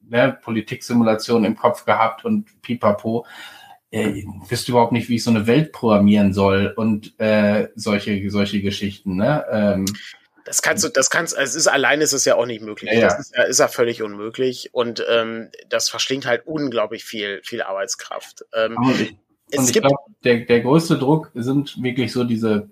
ne, Politiksimulation im Kopf gehabt und pipapo, äh, wüsste überhaupt nicht, wie ich so eine Welt programmieren soll und äh, solche, solche Geschichten. Ne? Ähm, Das kannst du, das kannst, es ist allein ist es ja auch nicht möglich. Ja. Das ist ja, ist ja völlig unmöglich und ähm, das verschlingt halt unglaublich viel, viel Arbeitskraft. Ähm, es ich gibt, glaube, der, der größte Druck sind wirklich so diese,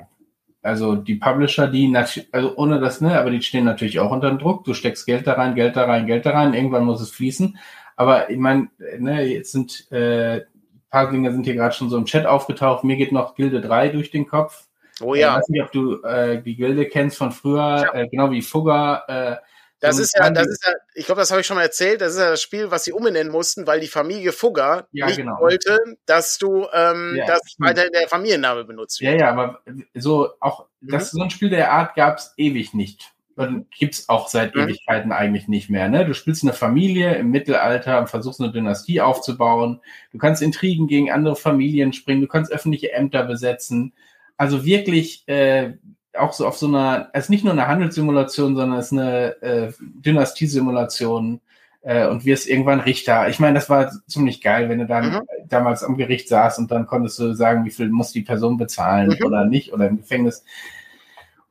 also die Publisher, die natürlich, also ohne das, ne, aber die stehen natürlich auch unter dem Druck. Du steckst Geld da rein, Geld da rein, Geld da rein, irgendwann muss es fließen. Aber ich meine, ne, jetzt sind äh, ein paar Dinge sind hier gerade schon so im Chat aufgetaucht. Mir geht noch Gilde 3 durch den Kopf. oh Ich ja, weiß nicht, ob du äh, die Gilde kennst von früher, Ja. äh, genau wie Fugger. Äh, das ist ja, das ist ja, ich glaube, das habe ich schon mal erzählt, das ist ja das Spiel, was sie umbenennen mussten, weil die Familie Fugger Ja, nicht genau. wollte, dass du, ähm, Ja, dass weiter der Familienname benutzt Ja, wird. ja, aber so auch, das so ein Spiel der Art gab's ewig nicht. Und gibt's auch seit Mhm. Ewigkeiten eigentlich nicht mehr. Ne? Du spielst eine Familie im Mittelalter und versuchst eine Dynastie aufzubauen. Du kannst Intrigen gegen andere Familien springen, du kannst öffentliche Ämter besetzen. Also wirklich äh, auch so auf so einer, es ist nicht nur eine Handelssimulation, sondern es ist eine äh, Dynastiesimulation äh, und wirst irgendwann Richter. Ich meine, das war ziemlich geil, wenn du dann Mhm. damals am Gericht saß und dann konntest du sagen, wie viel muss die Person bezahlen Mhm. oder nicht oder im Gefängnis.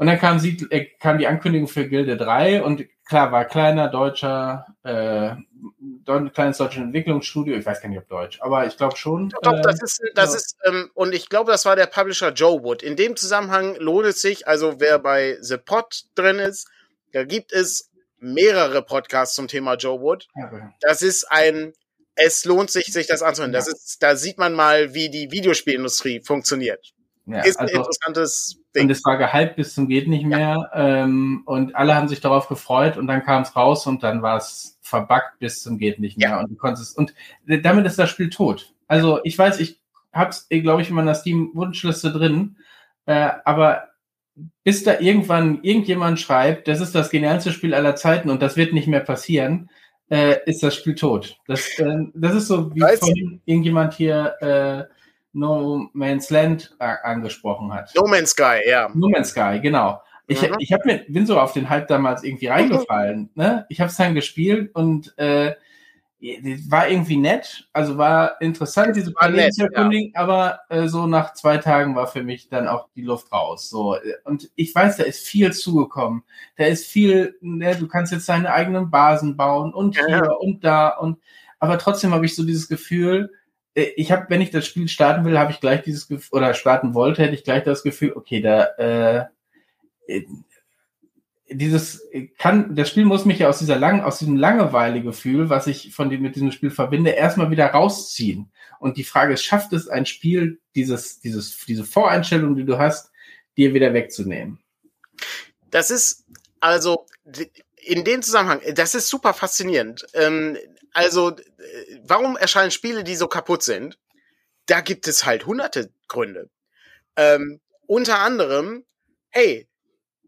Und dann kam, sie, äh, kam die Ankündigung für Gilde 3 und klar, war kleiner deutscher, äh, kleines deutsches Entwicklungsstudio, ich weiß gar nicht, ob deutsch, aber ich glaube schon. Doch, äh, das ist, das ja. ist, ähm, und ich glaube, das war der Publisher Joe Wood. In dem Zusammenhang lohnt es sich, also wer bei The Pod drin ist, da gibt es mehrere Podcasts zum Thema Joe Wood. ja, Das ist ein, es lohnt sich, sich das anzuhören. Das ist, da sieht man mal, wie die Videospielindustrie funktioniert. Ja, ist ein also, interessantes und Ding. es war gehypt bis zum geht nicht mehr ähm, und alle haben sich darauf gefreut und dann kam es raus und dann war es verbuggt bis zum geht nicht mehr Ja. und du konntest und damit ist das Spiel tot. Also ich weiß, ich hab's, glaube ich, in meiner Steam-Wunschliste drin, äh, aber bis da irgendwann irgendjemand schreibt, das ist das genialste Spiel aller Zeiten und das wird nicht mehr passieren, äh, ist das Spiel tot. Das, äh, das ist so, wie vorhin irgendjemand hier äh, No Man's Land äh, angesprochen hat. No Man's Sky, ja. No Man's Sky, genau. Ich, Mhm. ich hab mir, bin so auf den Hype damals irgendwie reingefallen. Ne? Ich habe es dann gespielt und äh, war irgendwie nett, also war interessant, diese erkundigen, ja. aber äh, so nach zwei Tagen war für mich dann auch die Luft raus. So und ich weiß, da ist viel zugekommen. Da ist viel, ne, du kannst jetzt deine eigenen Basen bauen und ja, hier und da und aber trotzdem habe ich so dieses Gefühl, ich habe, wenn ich das Spiel starten will, habe ich gleich dieses Gefühl, oder starten wollte, hätte ich gleich das Gefühl, okay, da äh, dieses kann, das Spiel muss mich ja aus dieser langen, aus diesem Langeweile-Gefühl, was ich von dem, mit diesem Spiel verbinde, erstmal wieder rausziehen. Und die Frage ist, schafft es ein Spiel, dieses, dieses, diese Voreinstellung, die du hast, dir wieder wegzunehmen? Das ist, also, in dem Zusammenhang, das ist super faszinierend. Ähm, also, warum erscheinen Spiele, die so kaputt sind? Da gibt es halt hunderte Gründe. Ähm, unter anderem, hey,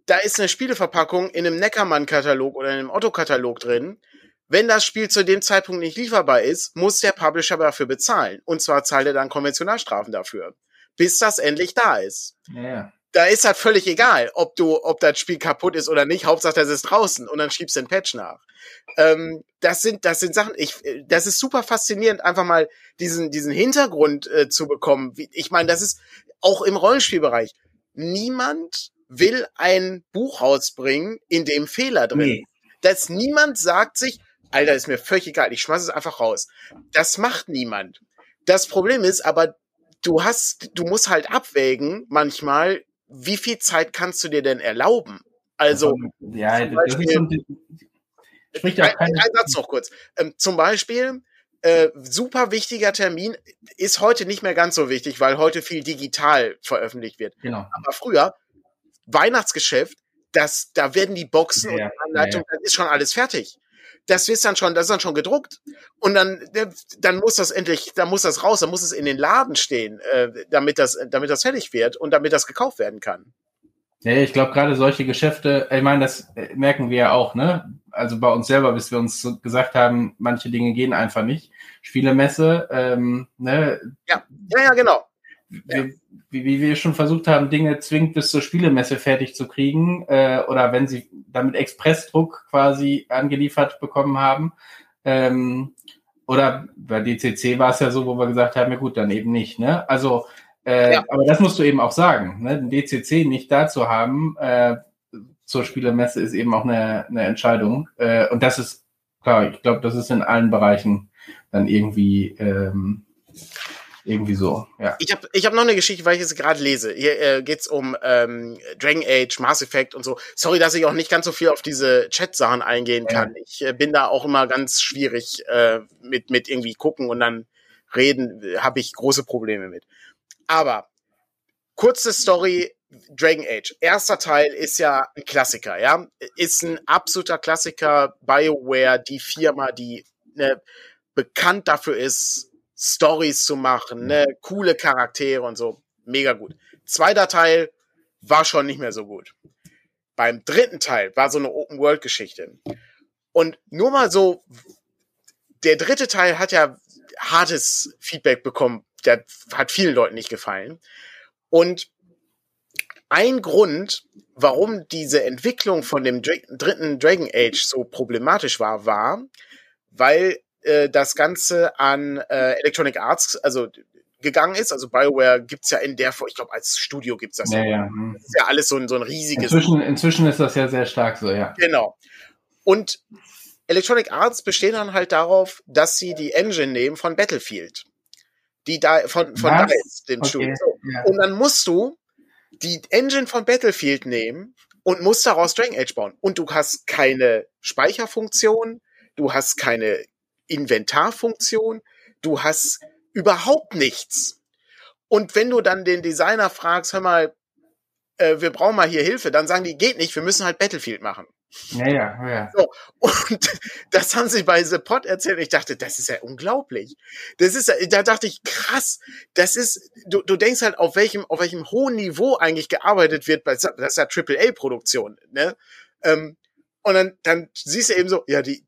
da ist eine Spieleverpackung in einem Neckermann-Katalog oder in einem Otto-Katalog drin. Wenn das Spiel zu dem Zeitpunkt nicht lieferbar ist, muss der Publisher dafür bezahlen. Und zwar zahlt er dann Konventionalstrafen dafür, bis das endlich da ist. Ja. Da ist halt völlig egal, ob du, ob das Spiel kaputt ist oder nicht. Hauptsache, das ist draußen und dann schiebst du den Patch nach. Ähm, das sind, das sind Sachen. Ich, das ist super faszinierend, einfach mal diesen, diesen Hintergrund äh, zu bekommen. Ich meine, das ist auch im Rollenspielbereich. Niemand will ein Buch rausbringen, in dem Fehler drin. Nee. Dass niemand sagt sich, Alter, ist mir völlig egal, ich schmeiß es einfach raus. Das macht niemand. Das Problem ist aber, du hast, du musst halt abwägen, manchmal, wie viel Zeit kannst du dir denn erlauben? Also, ja, Beispiel, spricht ja ein, ein Satz noch kurz. Ähm, zum Beispiel, äh, super wichtiger Termin ist heute nicht mehr ganz so wichtig, weil heute viel digital veröffentlicht wird. Genau. Aber früher Weihnachtsgeschäft, das, da werden die Boxen ja, und die Anleitung, ja, ja. das ist schon alles fertig. Das ist dann schon, das ist dann schon gedruckt. Und dann, dann muss das endlich, dann muss das raus, dann muss es in den Laden stehen, äh, damit das, damit das fertig wird und damit das gekauft werden kann. Ja, ich glaube gerade solche Geschäfte, ich meine, das äh, merken wir ja auch, ne? Also bei uns selber, bis wir uns gesagt haben, manche Dinge gehen einfach nicht. Spielemesse, ähm, ne? Ja, ja, ja, genau wir, wie, wie wir schon versucht haben, Dinge zwingend bis zur Spielemesse fertig zu kriegen, äh, oder wenn sie damit Expressdruck quasi angeliefert bekommen haben. Ähm, oder bei DCC war es ja so, wo wir gesagt haben, ja gut, dann eben nicht. Ne? Also, äh, ja. aber das musst du eben auch sagen. Ne? Den DCC nicht da zu haben äh, zur Spielemesse ist eben auch eine, eine Entscheidung. Äh, und das ist, klar, ich glaube, das ist in allen Bereichen dann irgendwie ähm, irgendwie so, ja. Ich habe ich hab noch eine Geschichte, weil ich es gerade lese. Hier äh, geht's um ähm, Dragon Age, Mass Effect und so. Sorry, dass ich auch nicht ganz so viel auf diese Chat-Sachen eingehen ja. kann. Ich äh, bin da auch immer ganz schwierig äh, mit, mit irgendwie gucken und dann reden, habe ich große Probleme mit. Aber kurze Story, Dragon Age. Erster Teil ist ja ein Klassiker, ja. Ist ein absoluter Klassiker. BioWare, die Firma, die ne, bekannt dafür ist, Stories zu machen, ne, coole Charaktere und so. Mega gut. Zweiter Teil war schon nicht mehr so gut. Beim dritten Teil war so eine Open-World-Geschichte. Und nur mal so, der dritte Teil hat ja hartes Feedback bekommen. Der hat vielen Leuten nicht gefallen. Und ein Grund, warum diese Entwicklung von dem dritten Dragon Age so problematisch war, war, weil äh, das Ganze an äh, Electronic Arts, also gegangen ist. Also BioWare gibt's ja in der, ich glaube, als Studio gibt's das. Ja, ja. Hm. Das ist ja alles so ein, so ein riesiges. Inzwischen, inzwischen ist das ja sehr stark so, ja. Genau. Und Electronic Arts bestehen dann halt darauf, dass sie die Engine nehmen von Battlefield. Die da, von, von Was? Dem okay. Studio. Ja. Und dann musst du die Engine von Battlefield nehmen und musst daraus Dragon Age bauen. Und du hast keine Speicherfunktion, du hast keine Inventarfunktion, du hast überhaupt nichts. Und wenn du dann den Designer fragst, hör mal, äh, wir brauchen mal hier Hilfe, dann sagen die, geht nicht, wir müssen halt Battlefield machen. Ja, ja, ja. So, und (laughs) das haben sie bei The Pod erzählt. Ich dachte, das ist ja unglaublich. Das ist, da dachte ich, krass. Das ist, du, du denkst halt, auf welchem, auf welchem hohen Niveau eigentlich gearbeitet wird. Das ist ja AAA-Produktion, ne? Ähm, und dann, dann siehst du eben so, ja, die,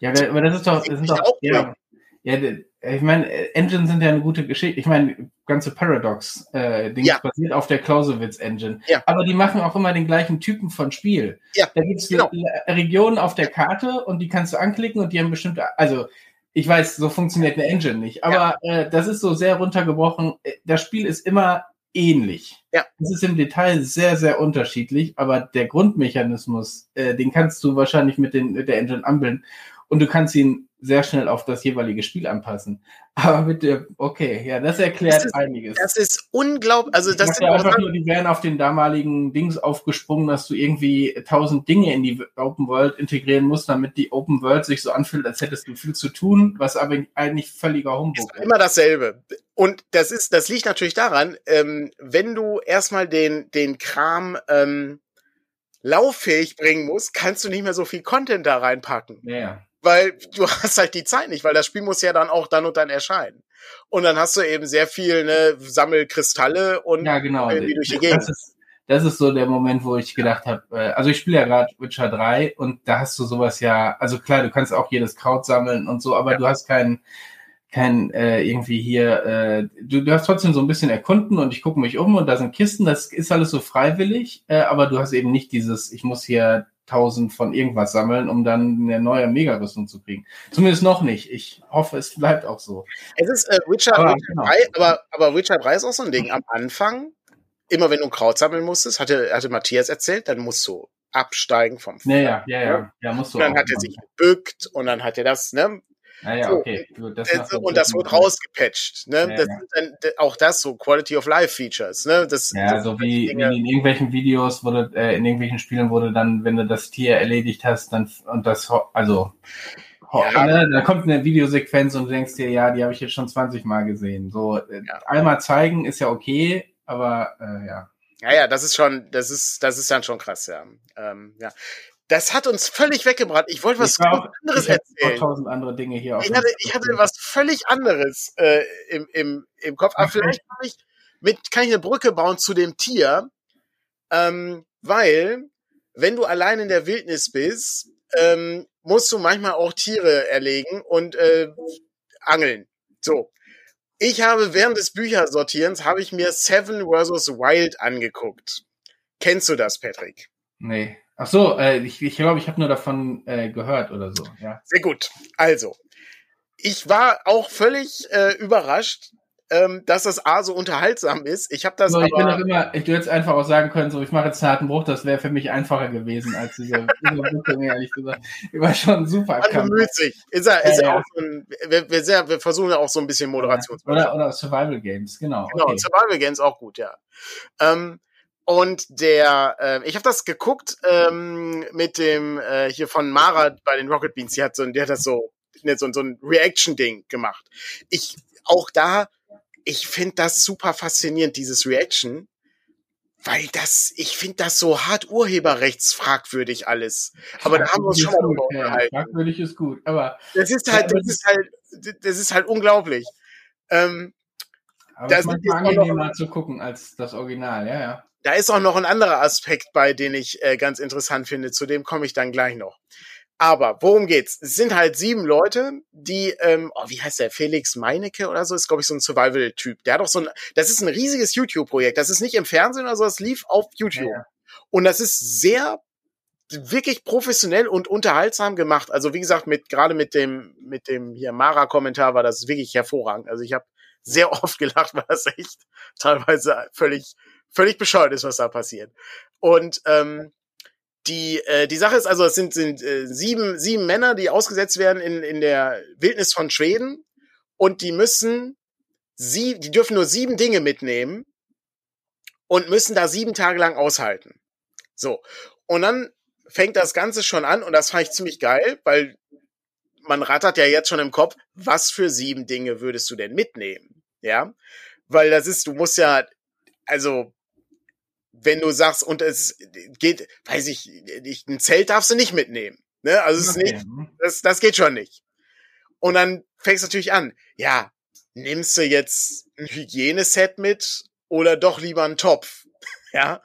ja, aber das ist doch, das sind doch, ja, ja, ich meine, Engine sind ja eine gute Geschichte. Ich meine, ganze Paradox äh, Ja. basiert auf der Clausewitz Engine. Ja. Aber die machen auch immer den gleichen Typen von Spiel. Ja, Da gibt's genau. Regionen auf der Karte und die kannst du anklicken und die haben bestimmte, also ich weiß, so funktioniert eine Engine nicht, aber äh, das ist so sehr runtergebrochen. Äh, Das Spiel ist immer ähnlich. Ja. Es ist im Detail sehr, sehr unterschiedlich, aber der Grundmechanismus, äh, den kannst du wahrscheinlich mit, den, mit der Engine anbilden und du kannst ihn sehr schnell auf das jeweilige Spiel anpassen. (laughs) Aber mit der, okay, ja, das erklärt Das ist- einiges. Das ist unglaublich. Also Ich das sind einfach nur, die wären auf den damaligen Dings aufgesprungen, dass du irgendwie tausend Dinge in die Open World integrieren musst, damit die Open World sich so anfühlt, als hättest du viel zu tun, was aber eigentlich völliger Humbug ist. immer dasselbe. Und das ist, das liegt natürlich daran, ähm, wenn du erstmal den, den Kram ähm, lauffähig bringen musst, kannst du nicht mehr so viel Content da reinpacken. Ja. Weil du (laughs) hast halt die Zeit nicht, weil das Spiel muss ja dann auch dann und dann erscheinen. Und dann hast du eben sehr viel, ne, Sammelkristalle und Ja, genau. irgendwie durch die Gegend. Das ist, das ist so der Moment, wo ich gedacht habe, äh, also ich spiele ja gerade Witcher 3 und da hast du sowas ja, also klar, du kannst auch jedes Kraut sammeln und so, aber Ja. du hast kein, kein äh, irgendwie hier, äh, du, du hast trotzdem so ein bisschen erkunden und ich gucke mich um und da sind Kisten, das ist alles so freiwillig, äh, aber du hast eben nicht dieses, ich muss hier tausend von irgendwas sammeln, um dann eine neue Mega-Rüstung zu kriegen. Zumindest noch nicht. Ich hoffe, es bleibt auch so. Es ist äh, Witcher, Aber, Witcher genau. 3, aber, aber Witcher 3 ist auch so ein Ding. Am Anfang, immer wenn du Kraut sammeln musstest, hatte, hatte Matthias erzählt, dann musst du absteigen vom Ja, ja, ja, ja, ja, musst du Und dann hat er sich gebückt und dann hat er das, ne? Ja, ja, so, okay. Gut, das Das, macht- und das wird rausgepatcht, ne? Ja, das ja. sind dann auch das so Quality of Life Features, ne? Das, Ja, das so wie, Dinge- in irgendwelchen Videos wurde, äh, in irgendwelchen Spielen wurde dann, wenn du das Tier erledigt hast, dann und das, also, Ja. ne, da kommt eine Videosequenz und du denkst dir, ja, die habe ich jetzt schon 20 Mal gesehen. So, äh, einmal zeigen ist ja okay, aber äh, ja. Ja, ja, das ist schon, das ist, das ist dann schon krass, ja. Ähm, ja. Das hat uns völlig weggebracht. Ich wollte was Ich auch- anderes ich erzählen. tausend andere Dinge hier Ich hatte, ich hatte was völlig anderes äh, im, im, im Kopf. Aber vielleicht kann ich, mit, kann ich eine Brücke bauen zu dem Tier. Ähm, weil, wenn du allein in der Wildnis bist, ähm, musst du manchmal auch Tiere erlegen und äh, angeln. So. Ich habe während des Büchersortierens habe ich mir Seven vs. Wild angeguckt. Kennst du das, Patrick? Nee. Ach so, äh, ich ich glaube, ich habe nur davon äh, gehört oder so, ja. Sehr gut. Also, ich war auch völlig äh, überrascht, ähm, dass das A so unterhaltsam ist. Ich habe das So, ich bin aber, auch immer, ich hätte jetzt einfach auch sagen können, so ich mache jetzt einen harten Bruch, das wäre für mich einfacher gewesen als diese, (laughs) diese Brücke, ehrlich gesagt. Die war schon super. man bemüht sich. Ist er, ist Ja, ja. auch so ein, wir, wir, sehr, wir versuchen ja auch so ein bisschen Moderation zu Oder, oder Survival Games, genau. Genau, okay. Survival Games auch gut, ja. Ähm, und der, äh, ich habe das geguckt ähm, mit dem äh, hier von Mara bei den Rocket Beans. Die hat so, die hat das so, so, so ein Reaction-Ding gemacht. Ich auch da, ich finde das super faszinierend, dieses Reaction, weil das, ich finde das so hart urheberrechtsfragwürdig alles. Aber da haben wir uns schon mal Fragwürdig drüber ist gut, ja. Fragwürdig ist gut, aber, Das ist halt, das ist halt, das ist halt unglaublich. Ähm, aber Da es ist manchmal angenehmer zu gucken als das Original, ja, ja. Da ist auch noch ein anderer Aspekt bei, den ich äh, ganz interessant finde. Zu dem komme ich dann gleich noch. Aber worum geht's? Es sind halt sieben Leute, die, ähm, oh, wie heißt der? Felix Meinecke oder so? Ist, glaube ich, so ein Survival-Typ. Der hat auch so ein, das ist ein riesiges YouTube-Projekt. Das ist nicht im Fernsehen oder so, das lief auf YouTube. Ja. Und das ist sehr, wirklich professionell und unterhaltsam gemacht. Also, wie gesagt, mit, gerade mit dem, mit dem hier Mara-Kommentar war das wirklich hervorragend. Also, ich habe sehr (laughs) oft gelacht, weil das echt teilweise völlig, völlig bescheuert ist, was da passiert. Und ähm, die, äh, die Sache ist also, es sind, sind äh, sieben, sieben Männer, die ausgesetzt werden in, in der Wildnis von Schweden und die müssen sie, die dürfen nur sieben Dinge mitnehmen und müssen da sieben Tage lang aushalten. So. Und dann fängt das Ganze schon an und das fand ich ziemlich geil, weil man rattert ja jetzt schon im Kopf, was für sieben Dinge würdest du denn mitnehmen? Ja. Weil das ist, du musst ja, also, wenn du sagst, und es geht, weiß ich, nicht, ein Zelt darfst du nicht mitnehmen. Ne? Also es ist nicht, hm. das, das geht schon nicht. Und dann fängst du natürlich an, ja, nimmst du jetzt ein Hygieneset mit oder doch lieber einen Topf? (laughs) Ja.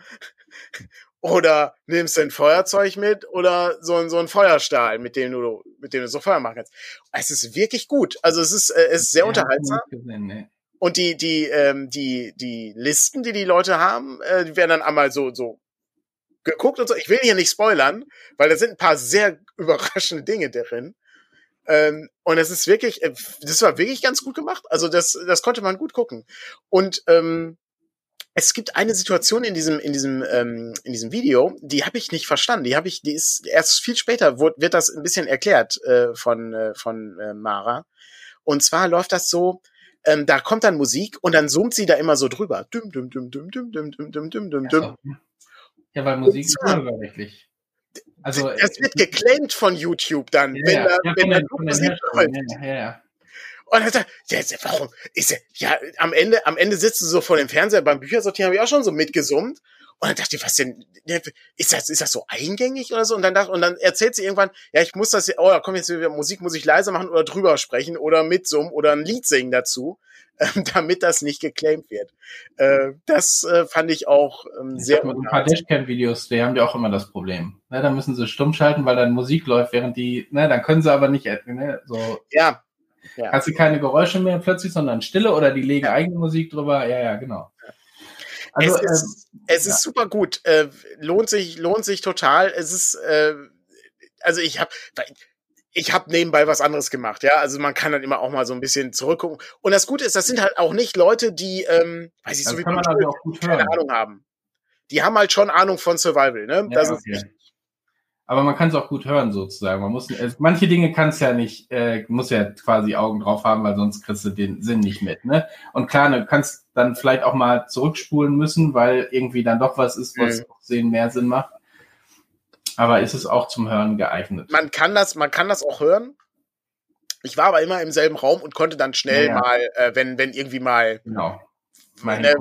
oder nimmst du ein Feuerzeug mit oder so ein, so ein Feuerstahl, mit dem du, mit dem du so Feuer machen kannst. Es ist wirklich gut. Also es ist, äh, es ist sehr ja, unterhaltsam. Gesehen, ne. Und die, die, ähm, die, die Listen, die die Leute haben, äh, die werden dann einmal so, so geguckt und so. Ich will hier nicht spoilern, weil da sind ein paar sehr (laughs) überraschende Dinge drin. Ähm, und es ist wirklich, äh, das war wirklich ganz gut gemacht. Also das, das konnte man gut gucken. Und ähm, es gibt eine Situation in diesem in diesem ähm, in diesem Video, die habe ich nicht verstanden. Die habe ich, die ist erst viel später wird, wird das ein bisschen erklärt äh, von äh, von äh, Mara. Und zwar läuft das so, ähm, da kommt dann Musik und dann zoomt sie da immer so drüber. Düm, düm, düm, düm, düm, düm, düm, düm, düm, düm, düm. Ja, weil Musik ist urheberrechtlich. Also, das wird geclaimed von YouTube dann, ja, wenn da, ja, wenn da Musik läuft. Ja, ja, und dann sagt er, ja, warum? Ist er, ja, am Ende, am Ende sitzt du so vor dem Fernseher beim Büchersortieren, habe ich auch schon so mitgesummt. Und dann dachte ich, was denn, ist das, ist das so eingängig oder so? Und dann dachte, und dann erzählt sie irgendwann, ja, ich muss das, oh, da kommt jetzt wieder Musik, muss ich leise machen oder drüber sprechen oder mitsummen oder ein Lied singen dazu, (laughs) äh, damit das nicht geclaimed wird. Äh, das äh, fand ich auch ähm, sehr. Mit ein paar Dashcam-Videos, die haben ja auch immer das Problem. Ne, da müssen sie stumm schalten, weil dann Musik läuft, während die, ne, dann können sie aber nicht, ne, so. Ja, ja. Hast du keine Geräusche mehr plötzlich, sondern Stille oder die legen ja. eigene Musik drüber? Ja, ja, genau. Also, es ist, ähm, es ist super gut. Äh, lohnt sich, lohnt sich total. Es ist, äh, also ich habe, ich habe nebenbei was anderes gemacht, ja. Also man kann dann immer auch mal so ein bisschen zurückgucken. Und das Gute ist, das sind halt auch nicht Leute, die, ähm, weiß ich, so wie man also auch gut keine Ahnung haben. Die haben halt schon Ahnung von Survival, ne? Ja, das okay. ist aber man kann es auch gut hören sozusagen. Man muss äh, manche Dinge kannst ja nicht, äh, muss ja quasi Augen drauf haben, weil sonst kriegst du den Sinn nicht mit. Ne? Und klar, du kannst dann vielleicht auch mal zurückspulen müssen, weil irgendwie dann doch was ist, was mhm. sehen mehr Sinn macht. Aber ist es auch zum Hören geeignet? Man kann das, man kann das auch hören. Ich war aber immer im selben Raum und konnte dann schnell ja, ja. mal, äh, wenn wenn irgendwie mal genau. Meine,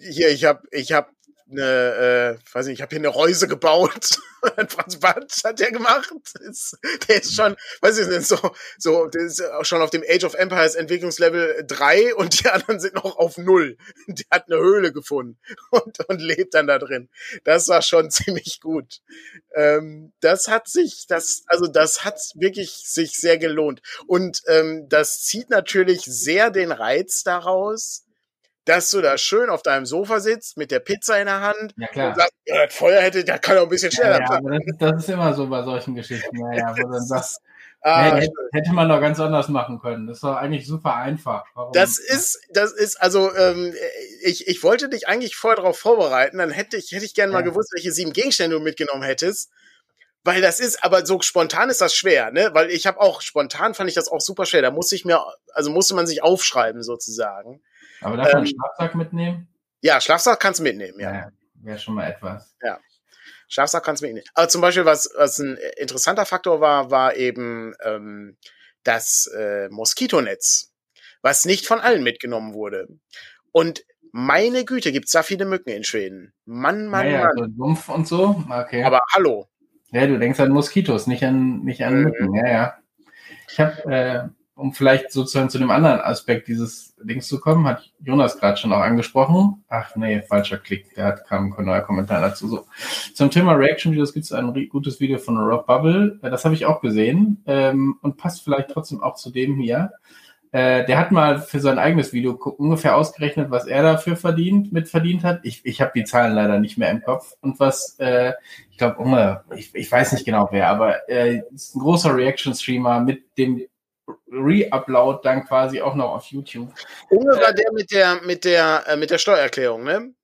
hier, ich habe ich hab eine, äh, weiß nicht, ich habe hier eine Reuse gebaut. (laughs) Band hat der gemacht. Ist, der ist schon, weiß ich nicht, so, so, der ist auch schon auf dem Age of Empires Entwicklungslevel 3 und die anderen sind noch auf null. Der hat eine Höhle gefunden und, und lebt dann da drin. Das war schon (laughs) ziemlich gut. Ähm, das hat sich, das, also das hat wirklich sich sehr gelohnt. Und ähm, das zieht natürlich sehr den Reiz daraus, dass du da schön auf deinem Sofa sitzt mit der Pizza in der Hand ja, klar. und sagst, ja, das Feuer hätte, da kann auch ein bisschen schneller ja, ja, das, ist, das, ist immer so bei solchen Geschichten, ja, ja, wo dann (laughs) sagst, ah, hätte, hätte, man doch ganz anders machen können. Das war eigentlich super einfach. Warum? Das ist, das ist, also ähm, ich, ich wollte dich eigentlich vorher darauf vorbereiten, dann hätte ich, hätte ich gerne mal gewusst, welche sieben Gegenstände du mitgenommen hättest. Weil das ist, aber so spontan ist das schwer, ne? Weil ich habe auch, spontan fand ich das auch super schwer. Da musste ich mir, also musste man sich aufschreiben sozusagen. Aber darf man ähm, Schlafsack mitnehmen? Ja, Schlafsack kannst du mitnehmen, ja. ja Wäre schon mal etwas. Ja. Schlafsack kannst du mitnehmen. Aber zum Beispiel, was, was ein interessanter Faktor war, war eben ähm, das äh, Moskitonetz, was nicht von allen mitgenommen wurde. Und meine Güte, gibt's da viele Mücken in Schweden. Mann, Mann, naja, Mann. So Sumpf und so, okay. Aber hallo. Ja, du denkst an Moskitos, nicht an, nicht an mhm. Mücken, ja, ja. Ich habe äh, um vielleicht sozusagen zu dem anderen Aspekt dieses Dings zu kommen, hat Jonas gerade schon auch angesprochen. Ach nee, falscher Klick, da hat kam ein neuer Kommentar dazu. So. Zum Thema Reaction-Videos gibt es ein gutes Video von Rob Bubble, äh, das habe ich auch gesehen ähm, und passt vielleicht trotzdem auch zu dem hier. Äh, der hat mal für sein eigenes Video ungefähr ausgerechnet, was er dafür verdient, mitverdient hat. Ich, ich habe die Zahlen leider nicht mehr im Kopf. Und was, äh, ich glaube, ich, ich weiß nicht genau wer, aber äh, ist ein großer Reaction-Streamer mit dem Re-Upload dann quasi auch noch auf YouTube. Unge war der mit der, mit der, äh, mit der Steuererklärung, ne?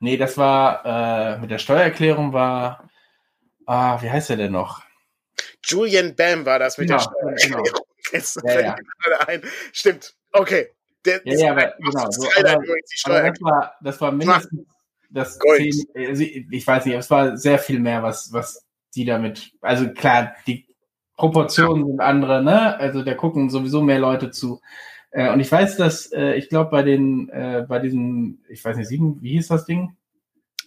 Nee, das war, äh, mit der Steuererklärung war, ah, wie heißt er denn noch? Julian Bam war das mit genau, der Steuererklärung. Genau. (laughs) Jetzt ja, ja. ein. Stimmt, okay. Der, ja, ja, aber, genau. So, aber, aber das, war, das war mindestens das zehn, also ich weiß nicht, es war sehr viel mehr, was, was die damit, also klar, die Proportionen sind andere, ne? Also da gucken sowieso mehr Leute zu. Äh, und ich weiß, dass äh, ich glaube bei den, äh, bei diesen, ich weiß nicht, sieben, wie hieß das Ding?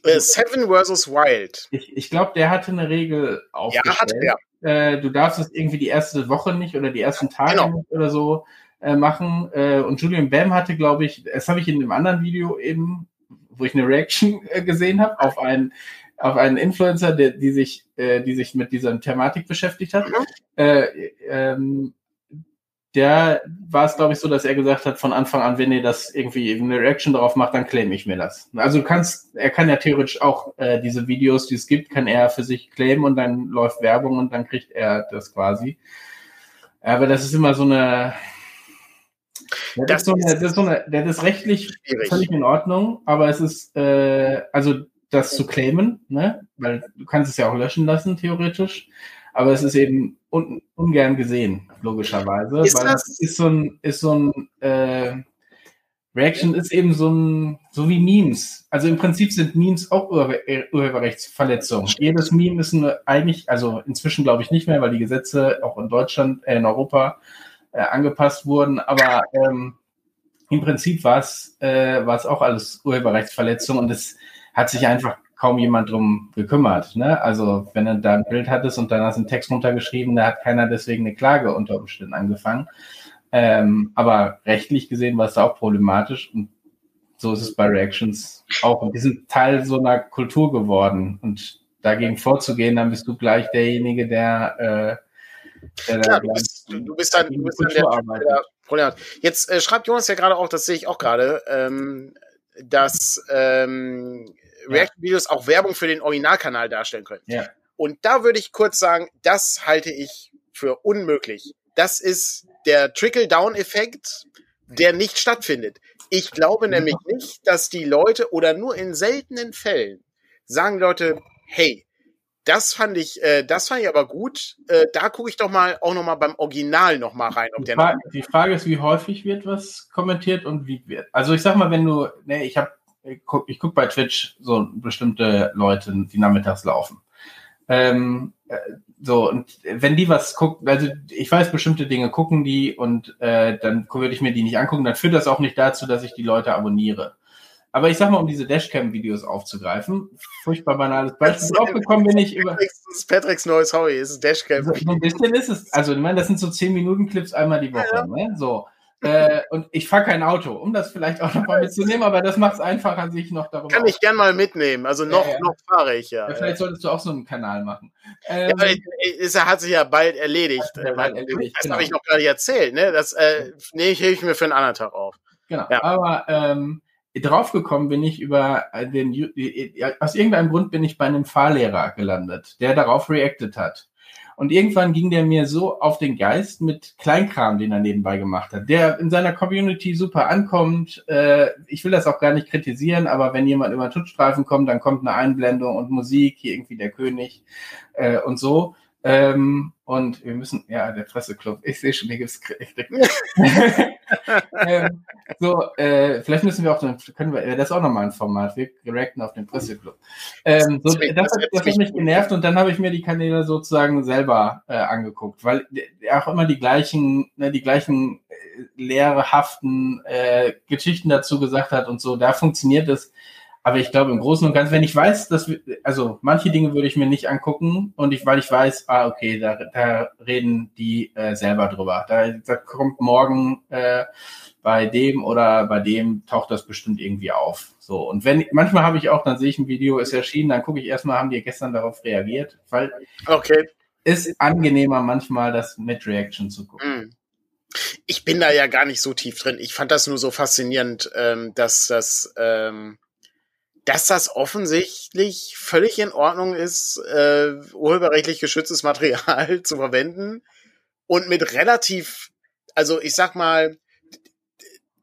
Äh, Seven versus Wild. Ich, ich glaube, der hatte eine Regel aufgestellt. Ja, hatte er. Äh, du darfst es irgendwie die erste Woche nicht oder die ersten Tage genau. nicht oder so äh, machen. Und Julian Bam hatte, glaube ich, das habe ich in dem anderen Video eben, wo ich eine Reaction gesehen habe, auf ein auf einen Influencer, der, die sich, äh, die sich mit dieser Thematik beschäftigt hat. Mhm. Äh, ähm, der war es, glaube ich, so, dass er gesagt hat, von Anfang an, wenn ihr das irgendwie eine Reaction darauf macht, dann claim ich mir das. Also du kannst, er kann ja theoretisch auch äh, diese Videos, die es gibt, kann er für sich claimen und dann läuft Werbung und dann kriegt er das quasi. Aber das ist immer so eine, das, das, ist so eine, das ist so eine, das ist rechtlich schwierig. völlig in Ordnung, aber es ist, äh, also das zu claimen, ne? Weil du kannst es ja auch löschen lassen, theoretisch. Aber es ist eben un ungern gesehen, logischerweise. Ist weil das ist so ein, ist so ein äh, Reaction ist eben so ein, so wie Memes. Also im Prinzip sind Memes auch Ur Urheberrechtsverletzungen. Jedes Meme ist eine, eigentlich, also inzwischen glaube ich nicht mehr, weil die Gesetze auch in Deutschland, äh, in Europa äh, angepasst wurden. Aber ähm, im Prinzip war es äh, war es auch alles Urheberrechtsverletzung und es hat sich einfach kaum jemand drum gekümmert. Ne? Also wenn du da ein Bild hattest und dann hast du einen Text runtergeschrieben, da hat keiner deswegen eine Klage unter Umständen angefangen. Ähm, aber rechtlich gesehen war es auch problematisch und so ist es bei Reactions auch. Und die sind Teil so einer Kultur geworden und dagegen vorzugehen, dann bist du gleich derjenige, der, äh, der Klar, du, bist, du, bist dann, du bist dann der, der Problem hat. Jetzt äh, schreibt Jonas ja gerade auch, das sehe ich auch gerade, ähm, dass ähm, React-Videos auch Werbung für den Originalkanal darstellen können. Ja. Und da würde ich kurz sagen, das halte ich für unmöglich. Das ist der Trickle-Down-Effekt, der nicht stattfindet. Ich glaube nämlich nicht, dass die Leute oder nur in seltenen Fällen sagen Leute, hey, das fand ich, äh, das fand ich aber gut. Äh, da gucke ich doch mal auch noch mal beim Original noch mal rein, ob die der Frage, Die Frage ist, wie häufig wird was kommentiert und wie wird. Also ich sag mal, wenn du, ne, ich habe ich gucke guck bei Twitch so bestimmte Leute, die nachmittags laufen. Ähm, äh, so, und wenn die was gucken, also ich weiß, bestimmte Dinge gucken die und äh, dann würde ich mir die nicht angucken, dann führt das auch nicht dazu, dass ich die Leute abonniere. Aber ich sag mal, um diese Dashcam-Videos aufzugreifen, furchtbar banales Beispiel. Draufgekommen bin ich über. Patricks neues Hobby ist Dashcam. So, ein bisschen ist es. Also, ich meine, das sind so 10 Minuten Clips einmal die Woche. Ja. Ne? So. Äh, und ich fahre kein Auto, um das vielleicht auch noch mal mitzunehmen, aber das macht es einfacher, sich noch darüber. Kann ich gern mal mitnehmen. Also noch, ja, ja. noch fahre ich ja. ja. Vielleicht solltest du auch so einen Kanal machen. Ähm, ja, es hat sich ja bald erledigt. Ja, bald erledigt das genau. habe ich noch gar nicht erzählt. Ne? Das äh, nee, ich hebe ich mir für einen anderen Tag auf. Genau. Aber ähm, draufgekommen bin ich über den aus irgendeinem Grund bin ich bei einem Fahrlehrer gelandet, der darauf reacted hat. Und irgendwann ging der mir so auf den Geist mit Kleinkram, den er nebenbei gemacht hat, der in seiner Community super ankommt. Äh, ich will das auch gar nicht kritisieren, aber wenn jemand über Tuttstreifen kommt, dann kommt eine Einblendung und Musik, hier irgendwie der König äh, und so. Ähm, und wir müssen, ja, der Presseclub, ich sehe schon, hier gibt's (laughs) (laughs) (laughs) ähm, So, äh, vielleicht müssen wir auch, dann können wir, das ist auch nochmal ein Format, wir reacten auf den Presseclub. Ähm, so, das, hat, das hat mich genervt und dann habe ich mir die Kanäle sozusagen selber äh, angeguckt, weil auch immer die gleichen, ne, die gleichen äh, lehrhaften äh, Geschichten dazu gesagt hat und so, da funktioniert es aber ich glaube, im Großen und Ganzen, wenn ich weiß, dass wir, also manche Dinge würde ich mir nicht angucken und ich, weil ich weiß, ah, okay, da, da reden die äh, selber drüber. Da, da kommt morgen äh, bei dem oder bei dem taucht das bestimmt irgendwie auf. So. Und wenn, manchmal habe ich auch, dann sehe ich ein Video, ist erschienen, dann gucke ich erstmal, haben die gestern darauf reagiert, weil okay. ist angenehmer manchmal, das mit Reaction zu gucken. Mm. Ich bin da ja gar nicht so tief drin. Ich fand das nur so faszinierend, ähm, dass das, ähm, dass das offensichtlich völlig in Ordnung ist, äh, urheberrechtlich geschütztes Material (laughs) zu verwenden und mit relativ, also ich sag mal,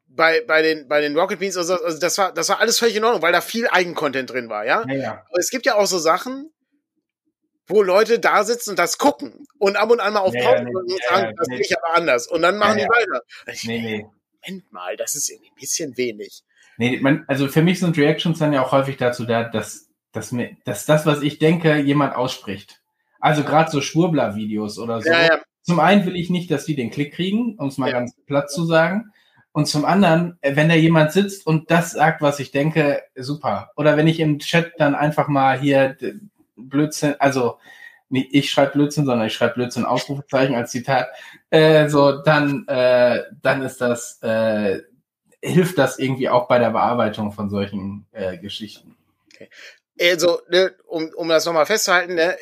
bei, bei den, bei den Rocket Beans, also, also das war, das war alles völlig in Ordnung, weil da viel Eigencontent drin war, ja? ja, ja. Aber es gibt ja auch so Sachen, wo Leute da sitzen und das gucken und ab und an mal auf Pause ja, nee, und sagen, ja, das nee. ich aber anders. Und dann machen die weiter. Nee, nee. Moment mal, das ist irgendwie ein bisschen wenig. Nee, man, also für mich sind Reactions dann ja auch häufig dazu da, dass, dass, mir, dass das, was ich denke, jemand ausspricht. Also gerade so Schwurbler-Videos oder so. Ja, ja. Zum einen will ich nicht, dass die den Klick kriegen, um es mal ja. ganz platt zu sagen. Und zum anderen, wenn da jemand sitzt und das sagt, was ich denke, super. Oder wenn ich im Chat dann einfach mal hier Blödsinn, also nicht ich schreibe Blödsinn, sondern ich schreibe Blödsinn Ausrufezeichen als Zitat, äh, so dann, äh, dann ist das äh, hilft das irgendwie auch bei der Bearbeitung von solchen äh, Geschichten. Okay. Also, ne, um, um das nochmal festzuhalten, ne,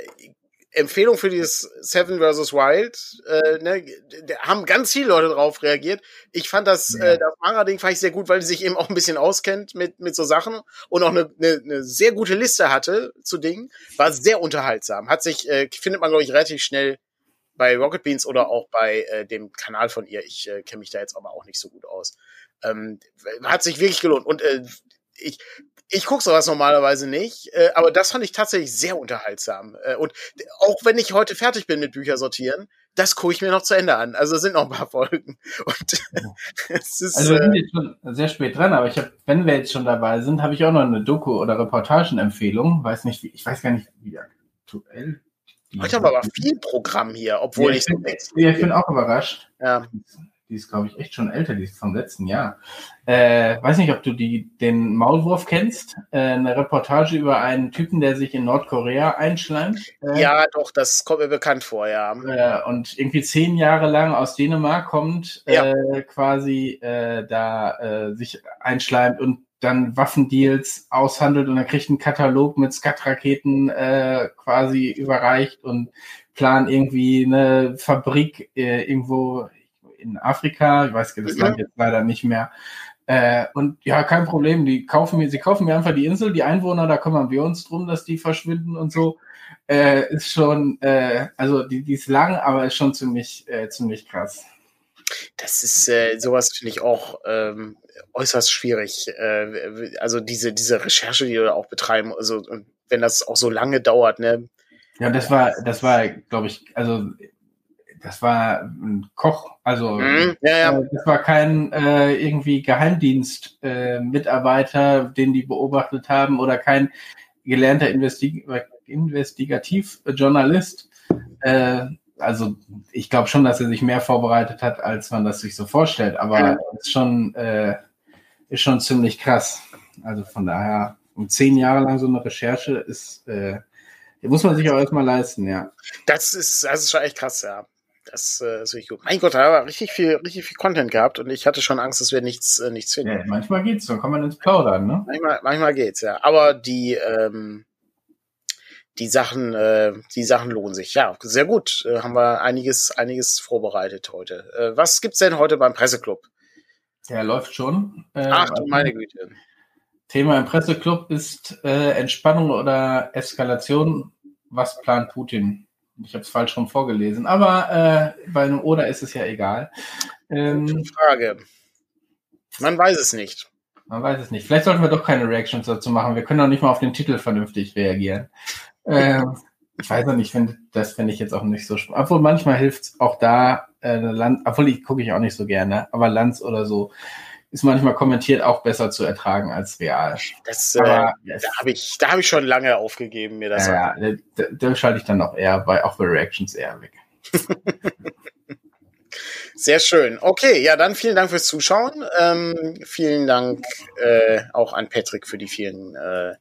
Empfehlung für dieses Seven vs. Wild, äh, ne, da haben ganz viele Leute drauf reagiert. Ich fand das, ja. äh, das Manga-Ding fand ich sehr gut, weil sie sich eben auch ein bisschen auskennt mit, mit so Sachen und auch eine, eine, eine sehr gute Liste hatte zu Dingen. War sehr unterhaltsam. Hat sich, äh, findet man, glaube ich, relativ schnell bei Rocket Beans oder auch bei äh, dem Kanal von ihr. Ich äh, kenne mich da jetzt aber auch nicht so gut aus. Ähm, hat sich wirklich gelohnt. Und äh, ich, ich gucke sowas normalerweise nicht, äh, aber das fand ich tatsächlich sehr unterhaltsam. Äh, und auch wenn ich heute fertig bin mit Bücher sortieren, das gucke ich mir noch zu Ende an. Also es sind noch ein paar Folgen. (laughs) Und (laughs) es ist, also wir sind äh, jetzt schon sehr spät dran, aber ich habe, wenn wir jetzt schon dabei sind, habe ich auch noch eine Doku- oder Reportagenempfehlung. Weiß nicht, ich weiß gar nicht, wie aktuell. Ich habe aber viel Programm hier, obwohl ja, ich, ich so. Ja, ich bin auch überrascht. Ja die ist, glaube ich, echt schon älter, die ist vom letzten Jahr. Äh, weiß nicht, ob du die, den Maulwurf kennst. Äh, eine Reportage über einen Typen, der sich in Nordkorea einschleimt. Äh, ja, doch, das kommt mir bekannt vor, ja. Äh, und irgendwie zehn Jahre lang aus Dänemark kommt, ja. Äh, quasi äh, da sich einschleimt und dann Waffendeals aushandelt und er kriegt einen Katalog mit Skat-Raketen äh, quasi überreicht und plant irgendwie eine Fabrik äh, irgendwo in Afrika. Ich weiß das Land jetzt leider nicht mehr. Äh, und ja, kein Problem. Die kaufen mir, sie kaufen mir einfach die Insel, die Einwohner, da kümmern wir uns drum, dass die verschwinden und so. Äh, ist schon, äh, also die, die ist lang, aber ist schon ziemlich, äh, ziemlich krass. Das ist äh, sowas finde ich auch ähm, äußerst schwierig. Äh, also diese diese Recherche, die wir auch betreiben, also wenn das auch so lange dauert, ne? Ja, das war das war, glaube ich, also das war ein Koch, also mhm, ja, ja. Äh, das war kein äh, irgendwie Geheimdienst-Mitarbeiter, äh, den die beobachtet haben oder kein gelernter Investig Investigativjournalist. Äh, also ich glaube schon, dass er sich mehr vorbereitet hat, als man das sich so vorstellt, aber ja. ist schon äh, ist schon ziemlich krass. Also von daher, um zehn Jahre lang so eine Recherche ist, äh, muss man sich auch erstmal leisten, ja. Das ist, das ist schon echt krass, ja. Das äh, gut. Mein Gott, da haben wir richtig viel, richtig viel Content gehabt und ich hatte schon Angst, dass wir nichts, äh, nichts finden. Ja, manchmal geht's, dann kann man ins Plaudern, ne? Manchmal, manchmal geht's, ja. Aber die, ähm, die Sachen, äh, die Sachen lohnen sich. Ja, sehr gut. Äh, haben wir einiges, einiges vorbereitet heute. Äh, was gibt's denn heute beim Presseclub? Der läuft schon. Äh, Ach du meine Güte. Thema im Presseclub ist äh, Entspannung oder Eskalation. Was plant Putin? Ich habe es falsch rum vorgelesen, aber äh, bei einem Oder ist es ja egal. Ähm, Frage. Man weiß es nicht. Man weiß es nicht. Vielleicht sollten wir doch keine Reactions dazu machen. Wir können doch nicht mal auf den Titel vernünftig reagieren. Ähm, ich weiß noch nicht, find, das finde ich jetzt auch nicht so spannend. Obwohl manchmal hilft es auch da, äh, Land, obwohl ich gucke ich auch nicht so gerne, aber Lanz oder so ist manchmal kommentiert auch besser zu ertragen als real. Das, äh, Aber, da habe ich, da habe ich schon lange aufgegeben, mir das. Ja, ja da, da schalte ich dann auch eher bei, auch bei Reactions eher weg. (laughs) Sehr schön. Okay, ja, dann vielen Dank fürs Zuschauen. Ähm, vielen Dank äh, auch an Patrick für die vielen äh,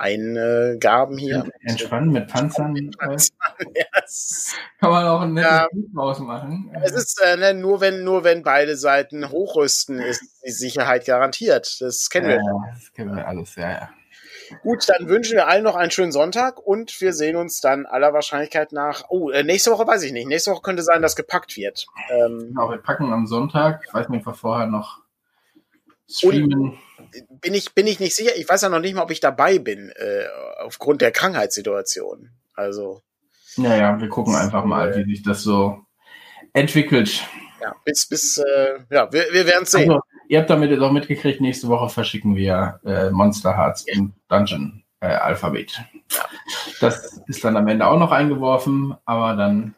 Eingaben hier. Entspannen mit Panzern. Mit Panzern (laughs) yes. Kann man auch ein nettes ja. Bild machen. Es ist äh, ne, nur wenn nur wenn beide Seiten hochrüsten, ist die Sicherheit garantiert. Das kennen ja, wir. Das kennen wir alles, ja, ja. Gut, dann wünschen wir allen noch einen schönen Sonntag und wir sehen uns dann aller Wahrscheinlichkeit nach. Oh, äh, nächste Woche weiß ich nicht. Nächste Woche könnte sein, dass gepackt wird. Ähm, genau, wir packen am Sonntag. Ich weiß nicht, ob wir vorher noch streamen. Und bin ich, bin ich nicht sicher. Ich weiß ja noch nicht mal, ob ich dabei bin, äh, aufgrund der Krankheitssituation. Also. Naja, wir gucken einfach mal, wie sich das so entwickelt. Ja, bis, bis, äh, ja, wir, wir werden sehen. Also, ihr habt damit jetzt auch mitgekriegt, nächste Woche verschicken wir äh, Monster Hearts ja. im Dungeon äh, Alphabet. Ja. Das ist dann am Ende auch noch eingeworfen, aber dann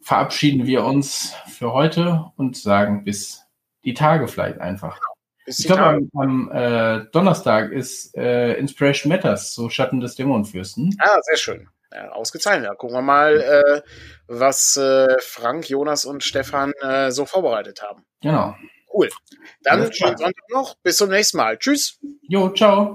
verabschieden wir uns für heute und sagen bis die Tage vielleicht einfach. Bis ich glaube, am, am äh, Donnerstag ist äh, Inspiration Matters, so Schatten des Dämonenfürsten. Ah, sehr schön. Ja, ausgezeichnet. Ja, gucken wir mal, äh, was äh, Frank, Jonas und Stefan äh, so vorbereitet haben. Genau. Cool. Dann schönen Sonntag noch. Bis zum nächsten Mal. Tschüss. Jo, ciao.